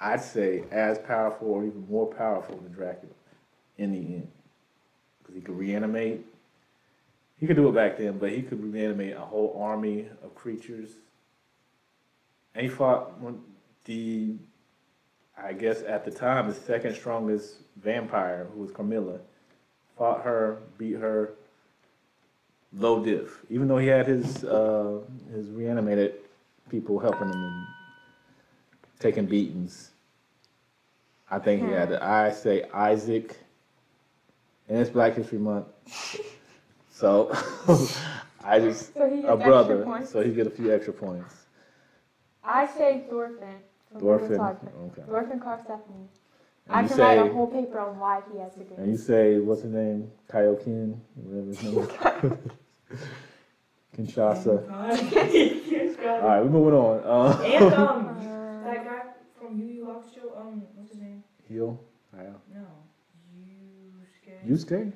Speaker 1: I'd say as powerful or even more powerful than Dracula in the end. Because he could reanimate. He could do it back then, but he could reanimate a whole army of creatures and he fought the, I guess at the time, the second strongest vampire, who was Carmilla. Fought her, beat her, low diff. Even though he had his uh, his reanimated people helping him and taking beatings. I think he had. I say Isaac, and it's Black History Month, so I just
Speaker 3: So he gets
Speaker 1: a
Speaker 3: extra
Speaker 1: brother,
Speaker 3: points.
Speaker 1: so he get a few extra points.
Speaker 3: I say Thorfinn
Speaker 1: Thorfinn. Okay.
Speaker 3: Thorfinn Karlsefni.
Speaker 1: And
Speaker 3: I
Speaker 1: you
Speaker 3: can write a whole paper on why he has the
Speaker 1: And you say, what's his name? Kaioken, whatever his name is. Kinshasa. All right, we're moving on. Uh,
Speaker 2: and um, that guy from Yu Yu Hakusho, um, what's his name?
Speaker 1: Heal. Yeah.
Speaker 2: No, Yusuke.
Speaker 1: Yusuke?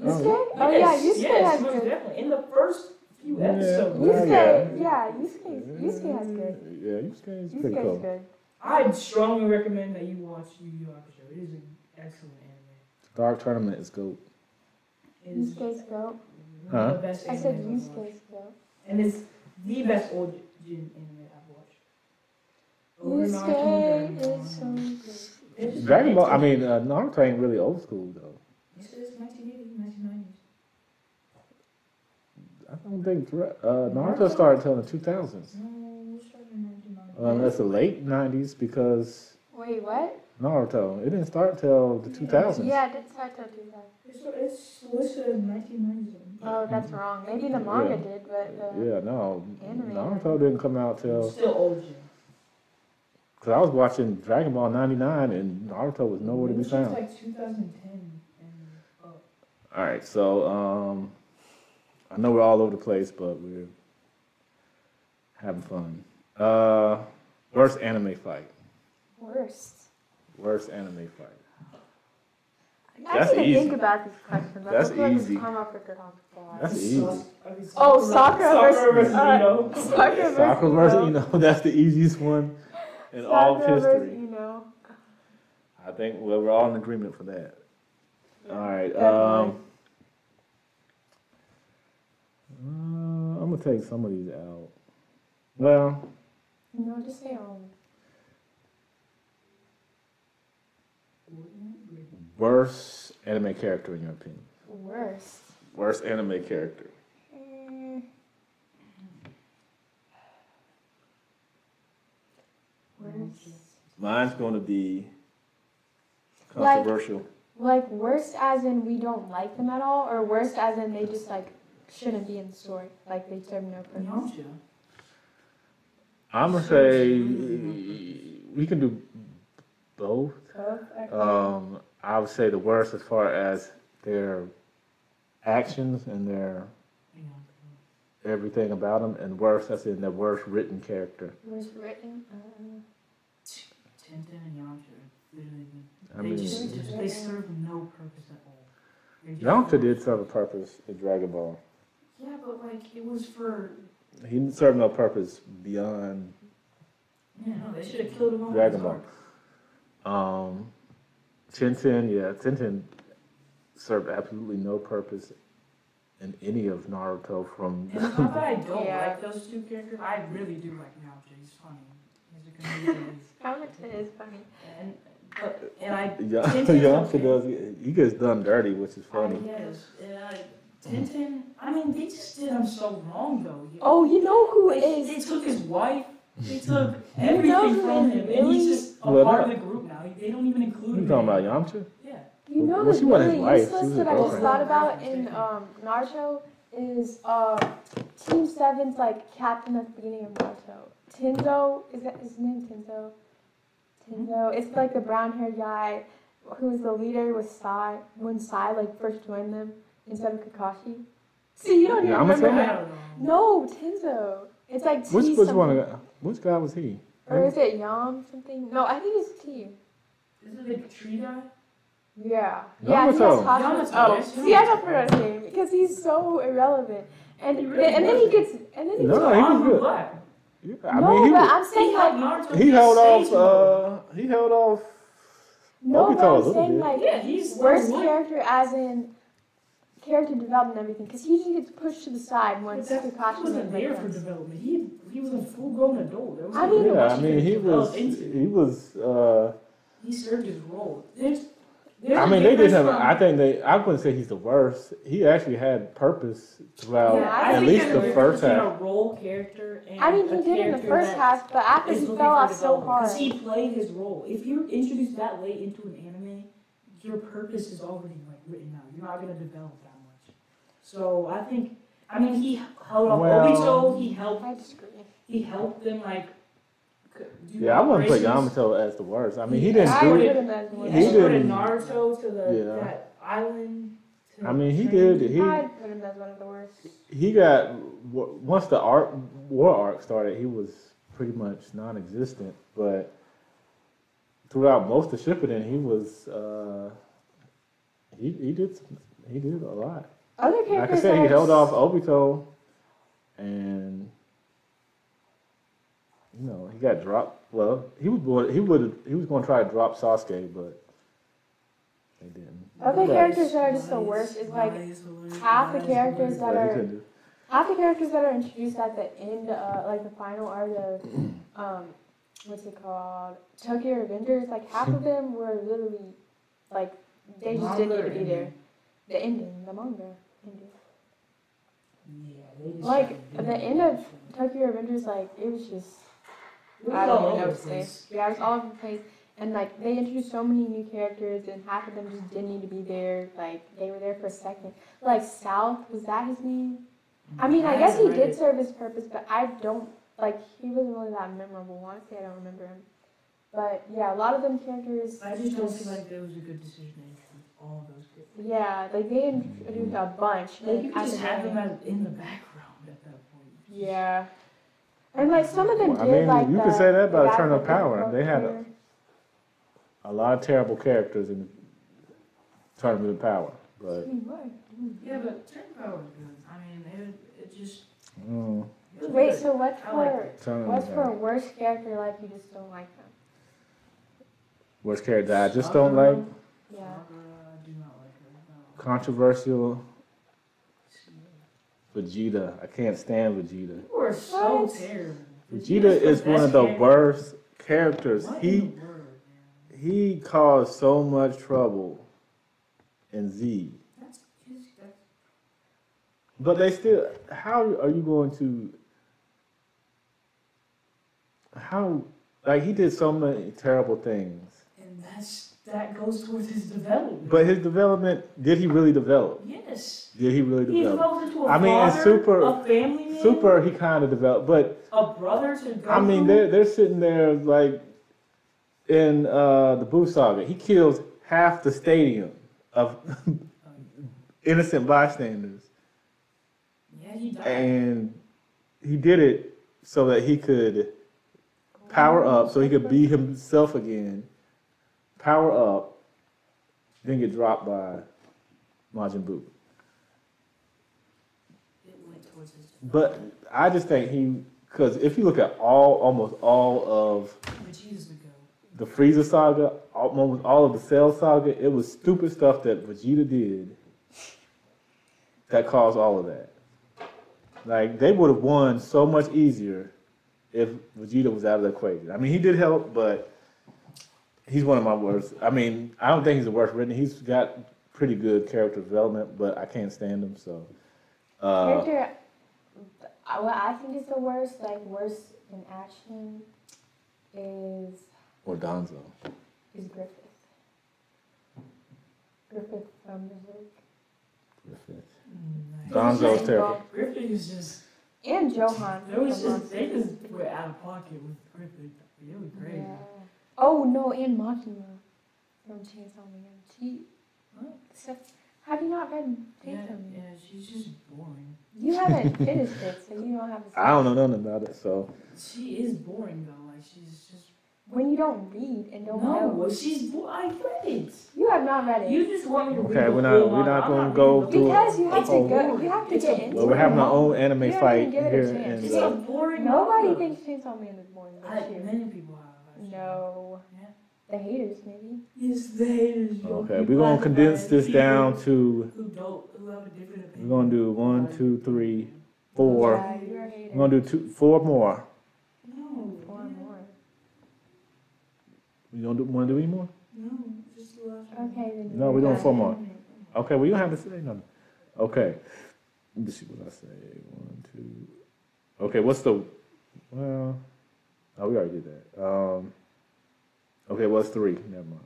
Speaker 3: Yusuke? Oh yeah, Yusuke
Speaker 2: yes,
Speaker 3: has
Speaker 2: most
Speaker 3: good.
Speaker 2: definitely. In the first few
Speaker 1: Yeah.
Speaker 2: episodes,
Speaker 1: Yeah,
Speaker 3: Yusuke, yeah, Yusuke, Yusuke has good.
Speaker 1: Yeah, Yusuke is pretty
Speaker 3: Yusuke
Speaker 1: cool.
Speaker 3: is good.
Speaker 2: I'd strongly recommend that you watch Yu Yu Hakusho. It is an excellent anime.
Speaker 1: Dark Tournament is goat.
Speaker 2: It is
Speaker 3: Yusuke's go.
Speaker 2: one of
Speaker 1: Huh?
Speaker 2: the best
Speaker 3: I said
Speaker 2: animes I've watched.
Speaker 3: Yusuke's go.
Speaker 2: And it's the best origin anime I've watched. Over
Speaker 3: Yusuke
Speaker 2: Naruto,
Speaker 3: is so
Speaker 2: Dragon Ball.
Speaker 3: good.
Speaker 2: It's-
Speaker 1: Dragon Ball, I mean, uh, Naruto ain't really old school, though.
Speaker 2: Yes, it is 1980s, 1990s.
Speaker 1: I don't think Dra- uh, Naruto started until the 2000s.
Speaker 2: No, it started in 1990s.
Speaker 1: Uh, that's the late 90s because
Speaker 3: Wait, what?
Speaker 1: Naruto. It didn't start till the 2000s.
Speaker 3: Yeah, it did start till 2000.
Speaker 2: It's, it's listed as 1990s.
Speaker 3: Oh, that's wrong. Maybe the manga
Speaker 1: Yeah.
Speaker 3: did, but the
Speaker 1: Yeah, no.
Speaker 3: Anime.
Speaker 1: Naruto didn't come out till.
Speaker 2: Still old.
Speaker 1: Because I was watching Dragon Ball 99 and Naruto was nowhere to be
Speaker 2: It was
Speaker 1: found.
Speaker 2: like 2010 and up.
Speaker 1: All right, so um, I know we're all over the place, but we're having fun. Uh, worst anime fight.
Speaker 3: worst.
Speaker 1: Worst anime fight.
Speaker 3: I
Speaker 1: That's
Speaker 3: need to
Speaker 1: easy.
Speaker 3: think about these questions. I
Speaker 1: That's
Speaker 3: feel like this
Speaker 1: easy.
Speaker 3: come up with good on the fly.
Speaker 1: That's easy.
Speaker 2: Sak- I mean,
Speaker 3: Oh, Sakura versus-
Speaker 2: versus
Speaker 3: uh,
Speaker 2: Ino.
Speaker 3: Sakura versus
Speaker 1: Soccer versus,
Speaker 3: Ino.
Speaker 1: you know, that's the easiest one in all of
Speaker 3: Sakura versus
Speaker 1: history.
Speaker 3: Ino.
Speaker 1: I think well, we're all in agreement for that. All right. Um, uh, I'm gonna take some of these out. Well,
Speaker 3: No, just say um.
Speaker 1: worst anime character in your opinion?
Speaker 3: Worst.
Speaker 1: Worst anime character.
Speaker 3: Mm. Worst.
Speaker 1: Mine's going to be controversial.
Speaker 3: Like worst as in we don't like them at all, or worst as in they just like shouldn't be in the story, like they serve no purpose.
Speaker 2: Yamcha.
Speaker 1: I'm gonna say we can do both.
Speaker 3: Both. Okay.
Speaker 1: Um, I would say the worst as far as their actions and their everything about them, and worst as in the worst written character.
Speaker 3: Worst written. Uh,
Speaker 2: Tenten and Yamcha. Literally,
Speaker 1: I
Speaker 2: they
Speaker 1: mean,
Speaker 2: just, just they serve no purpose at all. They're just-
Speaker 1: Yamcha did serve a purpose in Dragon Ball.
Speaker 2: Yeah, but like it was for.
Speaker 1: He didn't serve no purpose beyond
Speaker 2: Yeah, no, they should have killed him off.
Speaker 1: Dragon Ball. Um, Tenten, yeah, Tenten served absolutely no purpose in any of Naruto from.
Speaker 2: And it's not that I don't
Speaker 3: Yeah.
Speaker 2: like those two characters. I really do like Yamcha. He's funny. He's a comedian.
Speaker 3: Yamcha is funny.
Speaker 2: and but and I
Speaker 1: Yeah,
Speaker 2: Tenten's
Speaker 1: Yamcha
Speaker 2: okay.
Speaker 1: does. He gets done dirty, which is funny.
Speaker 2: I guess. And I, Tenten. I mean, they just did him so wrong though. He-
Speaker 3: Oh, you know who
Speaker 2: They,
Speaker 3: is?
Speaker 2: they took his wife. They took everything from
Speaker 3: is
Speaker 2: him, and he's just a
Speaker 1: Well,
Speaker 2: part of the group now. They don't even include
Speaker 1: You
Speaker 2: him.
Speaker 1: talking about Yamcha?
Speaker 2: Yeah.
Speaker 3: You know
Speaker 1: Well,
Speaker 3: who's
Speaker 1: she wasn't his
Speaker 3: really
Speaker 1: wife, she
Speaker 3: useless
Speaker 1: was his
Speaker 3: that I just thought about in um, Naruto is uh, Team Seven's like captain at the beginning of Naruto. Tenzo is that his name? Tenzo. Tenzo. It's like the brown-haired guy who was the leader with Sai when Sai like first joined them instead of Kakashi. See, you don't even remember
Speaker 2: I
Speaker 3: him.
Speaker 2: don't know.
Speaker 3: No, Tenzo. It's like T
Speaker 1: Which which
Speaker 3: something.
Speaker 1: one? Which guy was he?
Speaker 3: Or is it Yam something? No, I think it's T.
Speaker 2: Is it the tree guy?
Speaker 3: Yeah. Yeah, he has
Speaker 1: Yamato.
Speaker 3: Oh, see, I don't
Speaker 2: Yamato.
Speaker 3: forget his name because he's so irrelevant. And
Speaker 2: He really
Speaker 3: and then he gets and then he
Speaker 1: No,
Speaker 3: gets,
Speaker 1: he was good.
Speaker 2: Black.
Speaker 1: Yeah, I
Speaker 3: no,
Speaker 1: mean, he
Speaker 3: but
Speaker 1: was,
Speaker 3: I'm saying
Speaker 2: He
Speaker 3: like
Speaker 2: helped
Speaker 1: he held off.
Speaker 2: Sage.
Speaker 1: Uh, he held off.
Speaker 3: no,
Speaker 1: Obito
Speaker 3: but
Speaker 1: a
Speaker 3: I'm saying like
Speaker 2: Yeah, he's
Speaker 3: worst
Speaker 2: one-
Speaker 3: character as in character development and everything because he just gets pushed to the side
Speaker 2: But
Speaker 3: once
Speaker 2: that-
Speaker 3: Kakashi
Speaker 2: He wasn't there for development. He he was a full grown adult. Was
Speaker 3: I mean-
Speaker 1: Yeah, I
Speaker 2: he
Speaker 1: mean, he was.
Speaker 2: into.
Speaker 1: He was. Uh,
Speaker 2: He served his role. There's, there's
Speaker 1: I
Speaker 2: a
Speaker 1: mean, they did
Speaker 2: difference
Speaker 1: him.
Speaker 2: from-
Speaker 1: I think they. I wouldn't say he's the worst. He actually had purpose throughout
Speaker 3: Yeah, I
Speaker 1: at
Speaker 3: think
Speaker 1: least
Speaker 3: there's
Speaker 1: the
Speaker 3: a
Speaker 1: first
Speaker 2: between
Speaker 1: half.
Speaker 2: a role character and
Speaker 3: I mean, he did in the first half, but after he fell off so
Speaker 2: development.
Speaker 3: hard.
Speaker 2: Because he played his role. If you're introduced that late into an anime, your purpose is already like written out. You're not gonna develop that much. So I think, I mean, he held off
Speaker 1: Well-
Speaker 2: Obito. He helped.
Speaker 3: I disagree.
Speaker 2: He helped them like.
Speaker 1: Yeah, I wouldn't put. Yamato as the worst. I mean, he didn't
Speaker 3: I
Speaker 1: do it.
Speaker 3: put him as one.
Speaker 2: He,
Speaker 1: didn't-
Speaker 2: Naruto to the
Speaker 1: Yeah.
Speaker 2: that island.
Speaker 1: I mean, he did. He
Speaker 3: I'd put him as one of the worst.
Speaker 1: he got once the arc war arc started, he was pretty much non-existent. But throughout most of Shippuden, he was uh, he he did he did a lot.
Speaker 3: Other characters
Speaker 1: Like I said, he held off Obito, and you know he got dropped. Well, he was going he would he was going to try to drop Sasuke, but they didn't.
Speaker 3: Other
Speaker 1: But-
Speaker 3: characters that are just the worst is like
Speaker 2: Lies, lies,
Speaker 3: half the characters that are- half the characters that are introduced at the end, uh, like the final arc of, um, what's it called? Tokyo Revengers. Like half of them were literally, like, they just didn't need to be there. The ending, the manga ending.
Speaker 2: Yeah, they just
Speaker 3: Like, the end of Tokyo Revengers, like it was just,
Speaker 2: It was
Speaker 3: I don't
Speaker 2: all
Speaker 3: even know
Speaker 2: over
Speaker 3: what to
Speaker 2: the
Speaker 3: say.
Speaker 2: place.
Speaker 3: Yeah, it was all over the place. and like they introduced so many new characters, and half of them just didn't need to be there. Like they were there for a second. Like South was that his name? I mean, I guess he did serve his purpose, but I don't like he wasn't really that memorable. Honestly, I don't remember him. But yeah, a lot of them characters.
Speaker 2: I just don't feel like there was a good decision made for all those kids.
Speaker 3: Yeah, like they introduced a bunch.
Speaker 2: Like you could just have them in the background at that point.
Speaker 3: Yeah. And like some of them
Speaker 1: Well, I mean,
Speaker 3: like
Speaker 1: you
Speaker 3: the,
Speaker 1: could say that about
Speaker 3: guy
Speaker 1: Tournament of Power. They had a- A lot of terrible characters in Tournament of Power, but
Speaker 2: Yeah, but Tournament of Power was good. I mean, it, it just.
Speaker 1: mm,
Speaker 2: it
Speaker 3: Wait,
Speaker 2: good.
Speaker 3: so what's
Speaker 2: I like
Speaker 3: for
Speaker 2: it.
Speaker 3: What's for a
Speaker 1: Power.
Speaker 3: worst character like you just don't like them?
Speaker 1: Worst character I just don't like.
Speaker 3: Yeah.
Speaker 2: Sakura, I do not like her. No.
Speaker 1: Controversial. Vegeta. I can't stand Vegeta.
Speaker 2: You are so
Speaker 3: What?
Speaker 2: terrible.
Speaker 1: Vegeta
Speaker 2: Vegeta's
Speaker 1: is one of the
Speaker 2: character.
Speaker 1: worst characters.
Speaker 2: What
Speaker 1: He
Speaker 2: in the world,
Speaker 1: he caused so much trouble in Z.
Speaker 2: That's that's,
Speaker 1: But they still. How are you going to? How like he did so many terrible things,
Speaker 2: and that's that goes towards his development.
Speaker 1: but his development did he really develop?
Speaker 2: yes,
Speaker 1: Did he really develop?
Speaker 2: he developed into a
Speaker 1: I mean,
Speaker 2: father,
Speaker 1: Super-
Speaker 2: a family man,
Speaker 1: Super, he kind of developed, but
Speaker 2: a brother to go
Speaker 1: I mean, they're they're sitting there like in uh, the Boo Saga. He kills half the stadium of innocent bystanders,
Speaker 2: yeah, he died.
Speaker 1: and he did it so that he could power up, so he could be himself again. Power up, then get dropped by Majin Buu. But I just think he, because if you look at all, almost all of
Speaker 2: the
Speaker 1: Frieza saga, almost all of the Cell saga, it was stupid stuff that Vegeta did that caused all of that. Like they would have won so much easier if Vegeta was out of the equation. I mean, he did help, but he's one of my worst. I mean, I don't think he's the worst written. He's got pretty good character development, but I can't stand him. So, uh,
Speaker 3: Character, uh, what I think is the worst, like worst in action, is
Speaker 1: or Danzo.
Speaker 3: is Griffith. Griffith from Berserk.
Speaker 1: Griffith.
Speaker 2: Mm,
Speaker 1: Danzo's
Speaker 3: Griffith
Speaker 1: terrible.
Speaker 2: Griffith is just.
Speaker 3: And Johan.
Speaker 2: There was just they just were out of pocket with Griffith. It was crazy.
Speaker 3: Yeah. Oh no, and Makima from Chainsaw Man. She.
Speaker 2: What?
Speaker 3: Except, have you not read
Speaker 2: Yeah, yeah, she's just boring.
Speaker 3: You haven't finished it, so you don't have to.
Speaker 1: I don't know nothing about it, so
Speaker 2: She is boring though. Like she's just.
Speaker 3: When you don't read and don't
Speaker 2: No,
Speaker 3: know,
Speaker 2: she's. Bo- I read it.
Speaker 3: you have not read it.
Speaker 2: You just want me to read
Speaker 1: Okay, we're not- we're not gonna go through
Speaker 3: Because you have to go-
Speaker 2: boring-
Speaker 3: you have to
Speaker 2: it's
Speaker 3: get
Speaker 2: a
Speaker 3: into
Speaker 1: well, we're having our own anime
Speaker 3: You
Speaker 1: fight
Speaker 3: even given it a
Speaker 1: here,
Speaker 3: chance.
Speaker 1: and
Speaker 2: It's a
Speaker 1: uh,
Speaker 2: boring.
Speaker 3: Nobody
Speaker 2: manga.
Speaker 3: thinks Chainsaw Man is boring,
Speaker 2: I,
Speaker 3: but
Speaker 2: many people have. actually.
Speaker 3: No.
Speaker 2: Yeah.
Speaker 3: The haters, maybe.
Speaker 2: Yes, they is.
Speaker 1: okay, we're gonna condense this down to
Speaker 2: Who don't? Who have a different
Speaker 1: we're gonna do one, two, three, four.
Speaker 3: Yeah, you're a hater.
Speaker 1: We're gonna do two, four more.
Speaker 2: No.
Speaker 3: Four
Speaker 2: yeah,
Speaker 3: more.
Speaker 1: You don't do, wanna do any more?
Speaker 2: No, just the last one.
Speaker 3: Okay, then.
Speaker 1: No,
Speaker 3: you're
Speaker 1: we're doing four more. Okay, well you don't have to say nothing. Okay, let me see what I say. One, two. Okay, what's the? Well, oh, we already did that. Um. Okay, what's three? Never mind.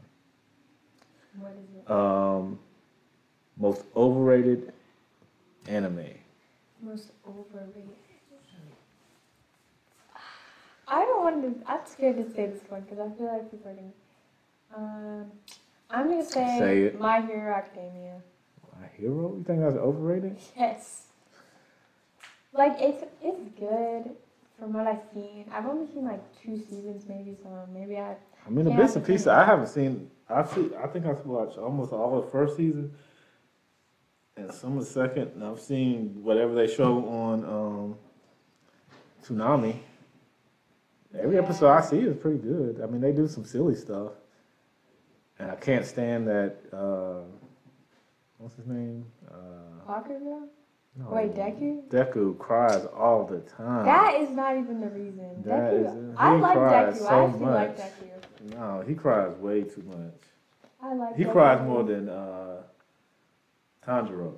Speaker 3: What is it?
Speaker 1: Um, most overrated anime.
Speaker 3: Most overrated. I don't want to. I'm scared to say this one because I feel like people are going to. Um, I'm going to say,
Speaker 1: Say it.
Speaker 3: My Hero Academia.
Speaker 1: My hero? You think that's overrated?
Speaker 3: Yes. Like it's it's good from what I've seen. I've only seen like two seasons, maybe so maybe I.
Speaker 1: I mean, the
Speaker 3: Yeah,
Speaker 1: bits and pieces I haven't seen. I see. I think I've watched almost all of the first season and some of the second. And I've seen whatever they show on um, Toonami. Every
Speaker 3: Yeah.
Speaker 1: episode I see is pretty good. I mean, they do some silly stuff, and I can't stand that. Uh, what's his name? Uh,
Speaker 3: Bakugo?
Speaker 1: No,
Speaker 3: Wait, Deku?
Speaker 1: Deku cries all the time.
Speaker 3: That is not even the reason.
Speaker 1: That
Speaker 3: Deku.
Speaker 1: is-
Speaker 3: I
Speaker 1: he
Speaker 3: like
Speaker 1: cries
Speaker 3: Deku.
Speaker 1: so
Speaker 3: I actually like
Speaker 1: much.
Speaker 3: Deku.
Speaker 1: no, he cries way too much.
Speaker 3: I like.
Speaker 1: He
Speaker 3: Deku.
Speaker 1: cries more than uh, Tanjiro.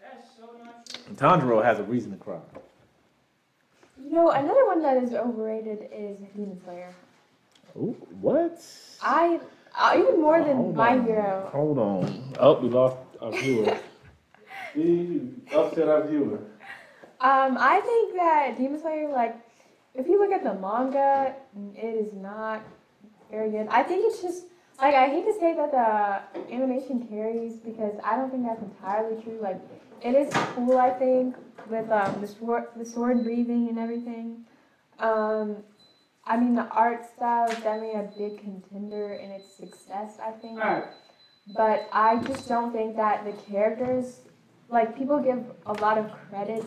Speaker 2: That's so not true.
Speaker 1: And Tanjiro has a reason to cry.
Speaker 3: You know, another one that is overrated is Demon Slayer.
Speaker 1: Ooh, what?
Speaker 3: I uh, even more than
Speaker 1: Hold
Speaker 3: My
Speaker 1: on.
Speaker 3: Hero.
Speaker 1: Hold on. Oh, we lost our viewer. Upset our viewer.
Speaker 3: Um, I think that Demon Slayer, like, if you look at the manga, it is not very good. I think it's just like I hate to say that the animation carries because I don't think that's entirely true. Like, it is cool, I think, with um, the sword, the sword breathing and everything. Um, I mean, the art style is definitely a big contender in its success. I think.
Speaker 2: Alright.
Speaker 3: but I just don't think that the characters, like people give a lot of credit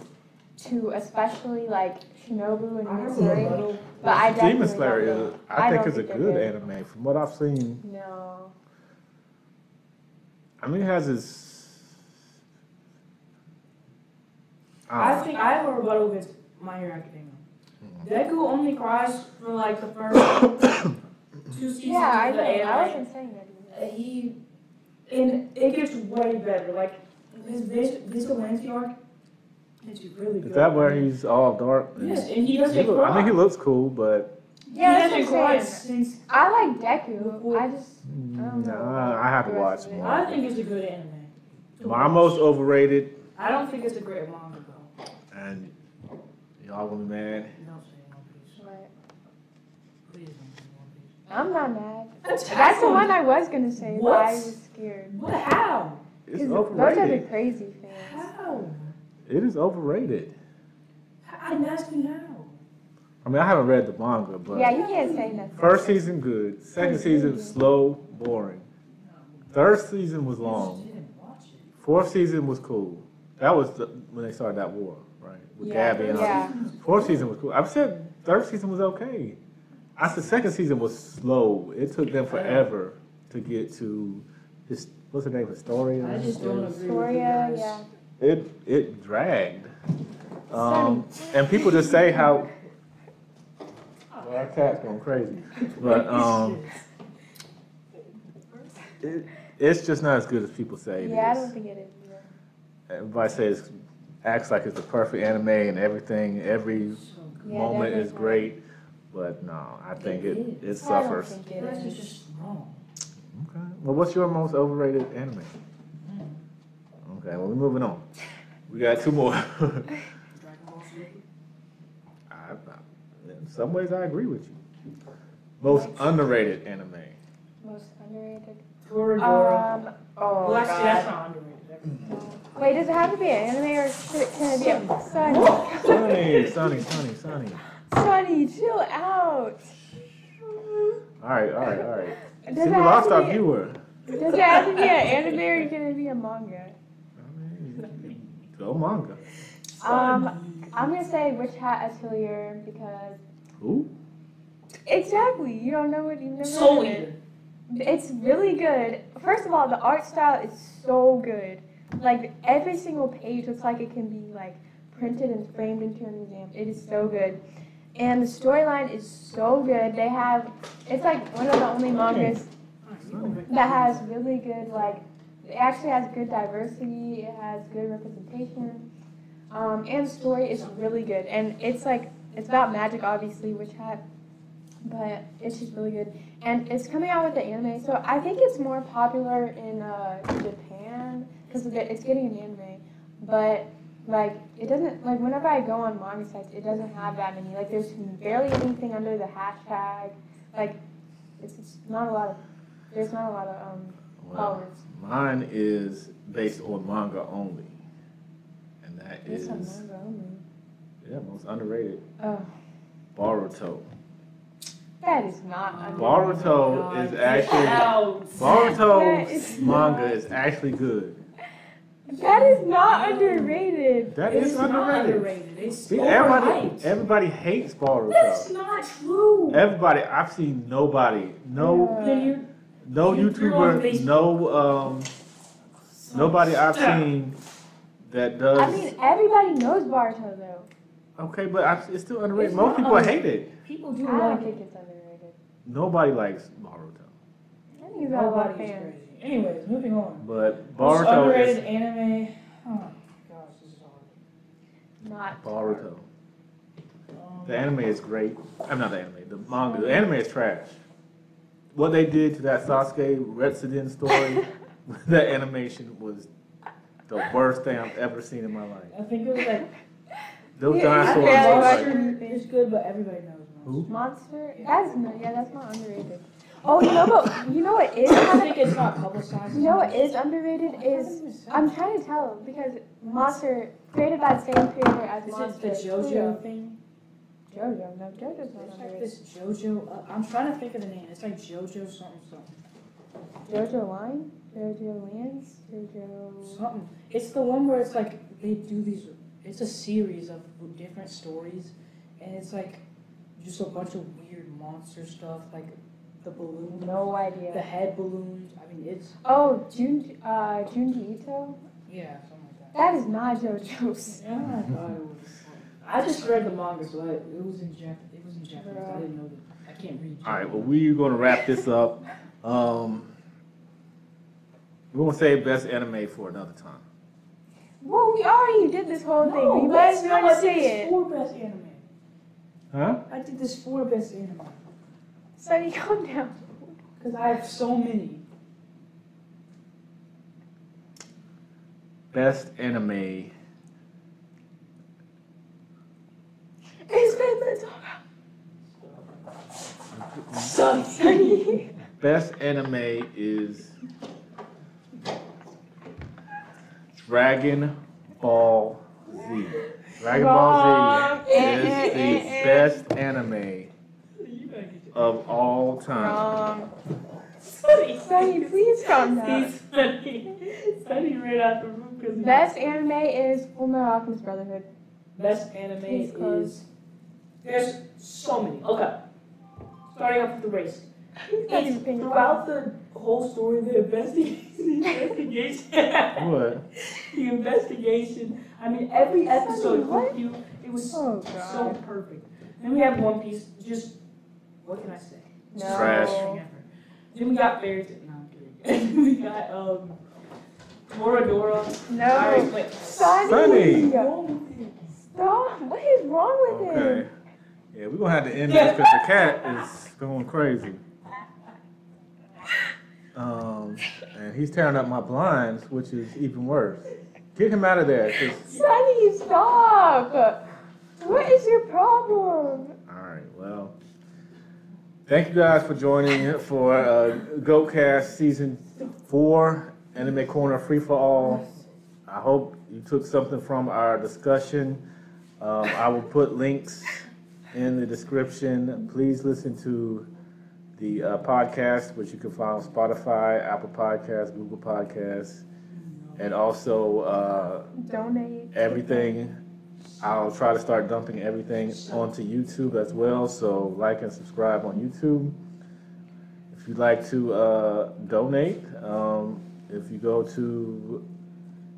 Speaker 3: to, especially like Shinobu and
Speaker 2: I have a
Speaker 3: Mitsuri.
Speaker 2: rebuttal.
Speaker 3: But I definitely
Speaker 1: Demon Slayer,
Speaker 3: don't
Speaker 1: is,
Speaker 3: think-
Speaker 1: I,
Speaker 3: I
Speaker 1: think,
Speaker 3: don't
Speaker 1: is a
Speaker 3: think
Speaker 1: good
Speaker 3: good.
Speaker 1: anime. From what I've seen,
Speaker 3: No.
Speaker 1: I mean, it has its.
Speaker 2: I
Speaker 1: don't
Speaker 2: think I have a rebuttal against My Hero Academia.
Speaker 1: Mm-hmm.
Speaker 2: Deku only cries for like the first two seasons
Speaker 3: Yeah, I
Speaker 2: of
Speaker 3: know.
Speaker 2: the
Speaker 3: I
Speaker 2: anime.
Speaker 3: wasn't saying that. Either.
Speaker 2: He and it gets way better. Like his vis- vigilante arc, it's really good.
Speaker 1: Is that where he's all dark?
Speaker 2: Yes, and he
Speaker 1: He
Speaker 2: doesn't
Speaker 1: look- I mean, he looks cool, but
Speaker 3: Yeah,
Speaker 2: he hasn't
Speaker 3: what I'm
Speaker 2: cried since.
Speaker 3: I like Deku. I just don't mm, know
Speaker 1: nah, I have to watch
Speaker 3: rest of it.
Speaker 1: more.
Speaker 2: I think it's a good anime. to
Speaker 1: My
Speaker 2: watch.
Speaker 1: most overrated,
Speaker 2: I don't think it's a great manga though.
Speaker 1: and y'all gonna be mad.
Speaker 2: Don't say One Piece.
Speaker 3: But
Speaker 2: Please don't say One Piece.
Speaker 3: I'm not mad.
Speaker 2: Attack
Speaker 3: That's the one I was gonna say, but I was scared.
Speaker 2: What? How?
Speaker 1: It's
Speaker 3: overrated. those are the crazy fans.
Speaker 2: How?
Speaker 1: It is overrated.
Speaker 2: I'm asking how.
Speaker 1: I mean, I haven't read the manga, but
Speaker 3: Yeah, you can't say nothing.
Speaker 1: first season good, second season slow, boring. Third season was long.
Speaker 2: didn't watch it.
Speaker 1: Fourth season was cool. That was the, when they started that war, right? With
Speaker 2: Yeah,
Speaker 1: Gabby and all.
Speaker 3: Yeah.
Speaker 1: Fourth season was cool. I've said third season was okay. I said second season was slow. It took them forever to get to his what's her name, Historia.
Speaker 2: I just don't agree with you
Speaker 3: Victoria,
Speaker 2: guys.
Speaker 3: yeah.
Speaker 1: It it dragged. Um, and people just say how well, our cat's going crazy. But um, it, it's just not as good as people say it
Speaker 3: Yeah, I don't think it is either.
Speaker 1: Everybody says acts like it's the perfect anime and everything, every
Speaker 3: Yeah,
Speaker 1: moment is great. But no, I think it, it
Speaker 2: is.
Speaker 3: I don't
Speaker 1: suffers.
Speaker 3: think
Speaker 2: You
Speaker 3: it
Speaker 2: guys
Speaker 3: is.
Speaker 2: just wrong.
Speaker 1: Okay. Well, what's your most overrated anime?
Speaker 2: Mm.
Speaker 1: Okay, well, we're moving on. We got two more.
Speaker 2: Dragon Ball Z.
Speaker 1: I, I, in some ways, I agree with you. Most underrated anime.
Speaker 3: Most underrated. Um, oh,
Speaker 2: well, actually, that's
Speaker 3: God.
Speaker 2: not underrated.
Speaker 3: Wait, does it have to be an anime or can it be a Sunny?
Speaker 1: Sunny, Sunny, Sunny, Sunny.
Speaker 3: Sunny, chill out.
Speaker 1: All right, all right, all right.
Speaker 3: Does
Speaker 1: See,
Speaker 3: it
Speaker 1: we
Speaker 3: have
Speaker 1: lost
Speaker 3: to
Speaker 1: our
Speaker 3: be-
Speaker 1: viewer.
Speaker 3: Does it have to be an anime or can it be a manga?
Speaker 1: I mean, Go manga.
Speaker 3: Um, I'm gonna say Witch Hat Atelier because
Speaker 1: Who?
Speaker 3: exactly you don't know what you never
Speaker 2: Soul
Speaker 3: heard of it.
Speaker 2: Eater.
Speaker 3: It's really good. First of all, the art style is so good. Like every single page looks like it can be like printed and framed into a museum. It is so good. And the storyline is so good. They have it's like one of the only mangas that has really good like it actually has good diversity, it has good representation. Um, and the story is really good. And it's like it's about magic obviously, which had but it's just really good. And it's coming out with the anime, so I think it's more popular in uh, Japan because it's getting an anime. But like it doesn't like whenever I go on manga sites, it doesn't have that many. Like there's barely anything under the hashtag. Like it's, it's not a lot of there's not a lot of um
Speaker 1: Well,
Speaker 3: followers.
Speaker 1: mine is based on manga only, and that
Speaker 3: It's
Speaker 1: is
Speaker 3: a manga only.
Speaker 1: yeah most underrated.
Speaker 3: Oh,
Speaker 1: Boruto.
Speaker 3: that is not underrated.
Speaker 1: Boruto is actually
Speaker 2: Out.
Speaker 1: Boruto's manga is actually good.
Speaker 3: That is not underrated.
Speaker 1: That
Speaker 2: It's
Speaker 1: is underrated.
Speaker 2: underrated. It's
Speaker 1: See, everybody,
Speaker 2: overhyped.
Speaker 1: everybody hates Boruto.
Speaker 2: That's
Speaker 1: Boruto.
Speaker 2: not true.
Speaker 1: Everybody, I've seen nobody, no,
Speaker 3: Yeah.
Speaker 1: No
Speaker 2: You
Speaker 1: YouTuber, no, um, nobody I've seen that does.
Speaker 3: I mean, everybody knows Boruto though.
Speaker 1: Okay, but I, it's still underrated.
Speaker 2: It's
Speaker 1: Most people
Speaker 2: under-
Speaker 1: hate it.
Speaker 2: People do
Speaker 3: I don't
Speaker 2: like
Speaker 3: think
Speaker 2: it.
Speaker 3: it's underrated.
Speaker 1: Nobody likes Boruto,
Speaker 3: I think he's got a lot of fans.
Speaker 2: Crazy. Anyways, moving on.
Speaker 1: but
Speaker 2: Most
Speaker 1: Boruto
Speaker 2: underrated
Speaker 1: is
Speaker 2: anime. Oh my gosh, this is hard.
Speaker 3: Not.
Speaker 1: Boruto.
Speaker 2: Um,
Speaker 1: The anime is great. I'm not the anime. The manga. The anime is trash. what they did to that Sasuke Retsuden story, that animation was the worst thing I've ever seen in my life.
Speaker 2: I think it was like
Speaker 1: Those
Speaker 3: Yeah, I
Speaker 1: dinosaurs
Speaker 3: barely
Speaker 1: look
Speaker 3: watched
Speaker 1: like
Speaker 3: it.
Speaker 2: it's good, but everybody knows.
Speaker 1: who?
Speaker 3: Monster. That's no, yeah, that's not underrated. Oh, you know what? You know what is
Speaker 2: I think it's not publicized.
Speaker 3: You know what is underrated is I'm trying to tell because Monster created by the same creator as
Speaker 2: Is
Speaker 3: Monster.
Speaker 2: it the JoJo thing?
Speaker 3: JoJo, no, JoJo's not
Speaker 2: It's like this JoJo. Uh, I'm trying to think of the name. It's like JoJo something something
Speaker 3: JoJolion, JoJo Lands, JoJo.
Speaker 2: something. It's the one where it's like they do these. It's a series of different stories, and it's like just a bunch of weird monster stuff, like the balloon,
Speaker 3: No idea.
Speaker 2: the head balloons. I mean, it's
Speaker 3: Oh, Jun, uh, Junji Ito.
Speaker 2: yeah, something like that.
Speaker 3: That is not JoJo's.
Speaker 2: Yeah, I thought it was. I just read the manga, so I, it was in Jap. It was in Japanese. I didn't know that. I can't read.
Speaker 1: All right, well, we're gonna wrap this up. Um, we're gonna save best anime for another time.
Speaker 3: Well, we already did this whole thing.
Speaker 2: No,
Speaker 3: we might
Speaker 2: that's
Speaker 3: as
Speaker 2: not.
Speaker 3: well
Speaker 2: I did
Speaker 3: say
Speaker 2: this
Speaker 3: it.
Speaker 2: for best anime.
Speaker 1: Huh?
Speaker 2: I did this for best anime
Speaker 3: Sonny, calm down.
Speaker 2: because I have so many.
Speaker 1: Best anime.
Speaker 3: It's been the
Speaker 2: Son,
Speaker 3: Sonny.
Speaker 1: Best anime is Dragon Ball Z. Dragon Ball Z is the best anime of all time.
Speaker 3: Wrong.
Speaker 2: Sonny,
Speaker 3: Sonny, please calm down.
Speaker 2: He's Sonny. Sonny ran out the room because
Speaker 3: Best anime is Fullmetal Alchemist Brotherhood.
Speaker 2: best anime
Speaker 3: Please
Speaker 2: is. There's so many. Okay. Starting off with the race. It's throughout the whole story, the investigation, the investigation,
Speaker 1: What?
Speaker 2: the investigation. I mean, every episode
Speaker 3: What?
Speaker 2: took you. It was
Speaker 3: Oh
Speaker 2: so perfect. Then we have One Piece. Just what can I say?
Speaker 3: No.
Speaker 1: Trash.
Speaker 2: Then we got Fairy Tail. No, I'm kidding. we got um, Toradora.
Speaker 3: No.
Speaker 2: Alright, wait.
Speaker 3: Sonny.
Speaker 1: Sonny.
Speaker 3: Stop. What is wrong with him?
Speaker 1: Okay. Yeah, we're gonna have to end this because the cat is going crazy. Um, and he's tearing up my blinds, which is even worse. Get him out of there. 'cause-
Speaker 3: Sonny, stop. What is your problem?
Speaker 1: All right. Well, thank you guys for joining for uh, GoCast season four, Anime Corner Free for All. I hope you took something from our discussion. Um, I will put links in the description. Please listen to the uh, podcast, which you can find on Spotify, Apple Podcasts, Google Podcasts, and also uh,
Speaker 3: Donate.
Speaker 1: everything. I'll try to start dumping everything onto YouTube as well. So like and subscribe on YouTube. If you'd like to uh, donate, um, if you go to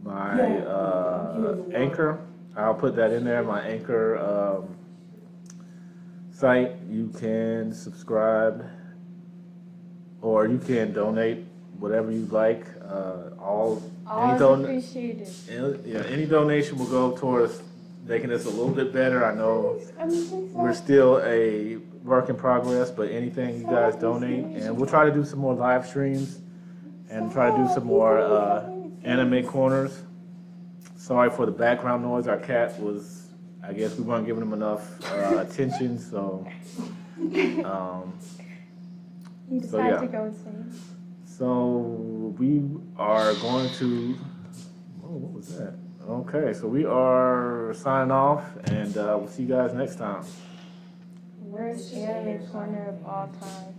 Speaker 1: my uh, Anchor, I'll put that in there. My Anchor um, site. You can subscribe, or you can donate whatever you like. Uh, all
Speaker 3: Always
Speaker 1: don-
Speaker 3: appreciated.
Speaker 1: any- Yeah, any donation will go towards making us a little bit better. I know we're still a work in progress, but anything you guys donate, and we'll try to do some more live streams and try to do some more uh, anime corners. Sorry for the background noise. Our cat was, I guess we weren't giving him enough uh, attention, so. Um,
Speaker 3: He
Speaker 1: So,
Speaker 3: decided
Speaker 1: yeah.
Speaker 3: to go insane.
Speaker 1: So we are going to. Oh, what was that? Okay, so we are signing off, and uh, we'll see you guys next time.
Speaker 3: Worst anime corner of all time.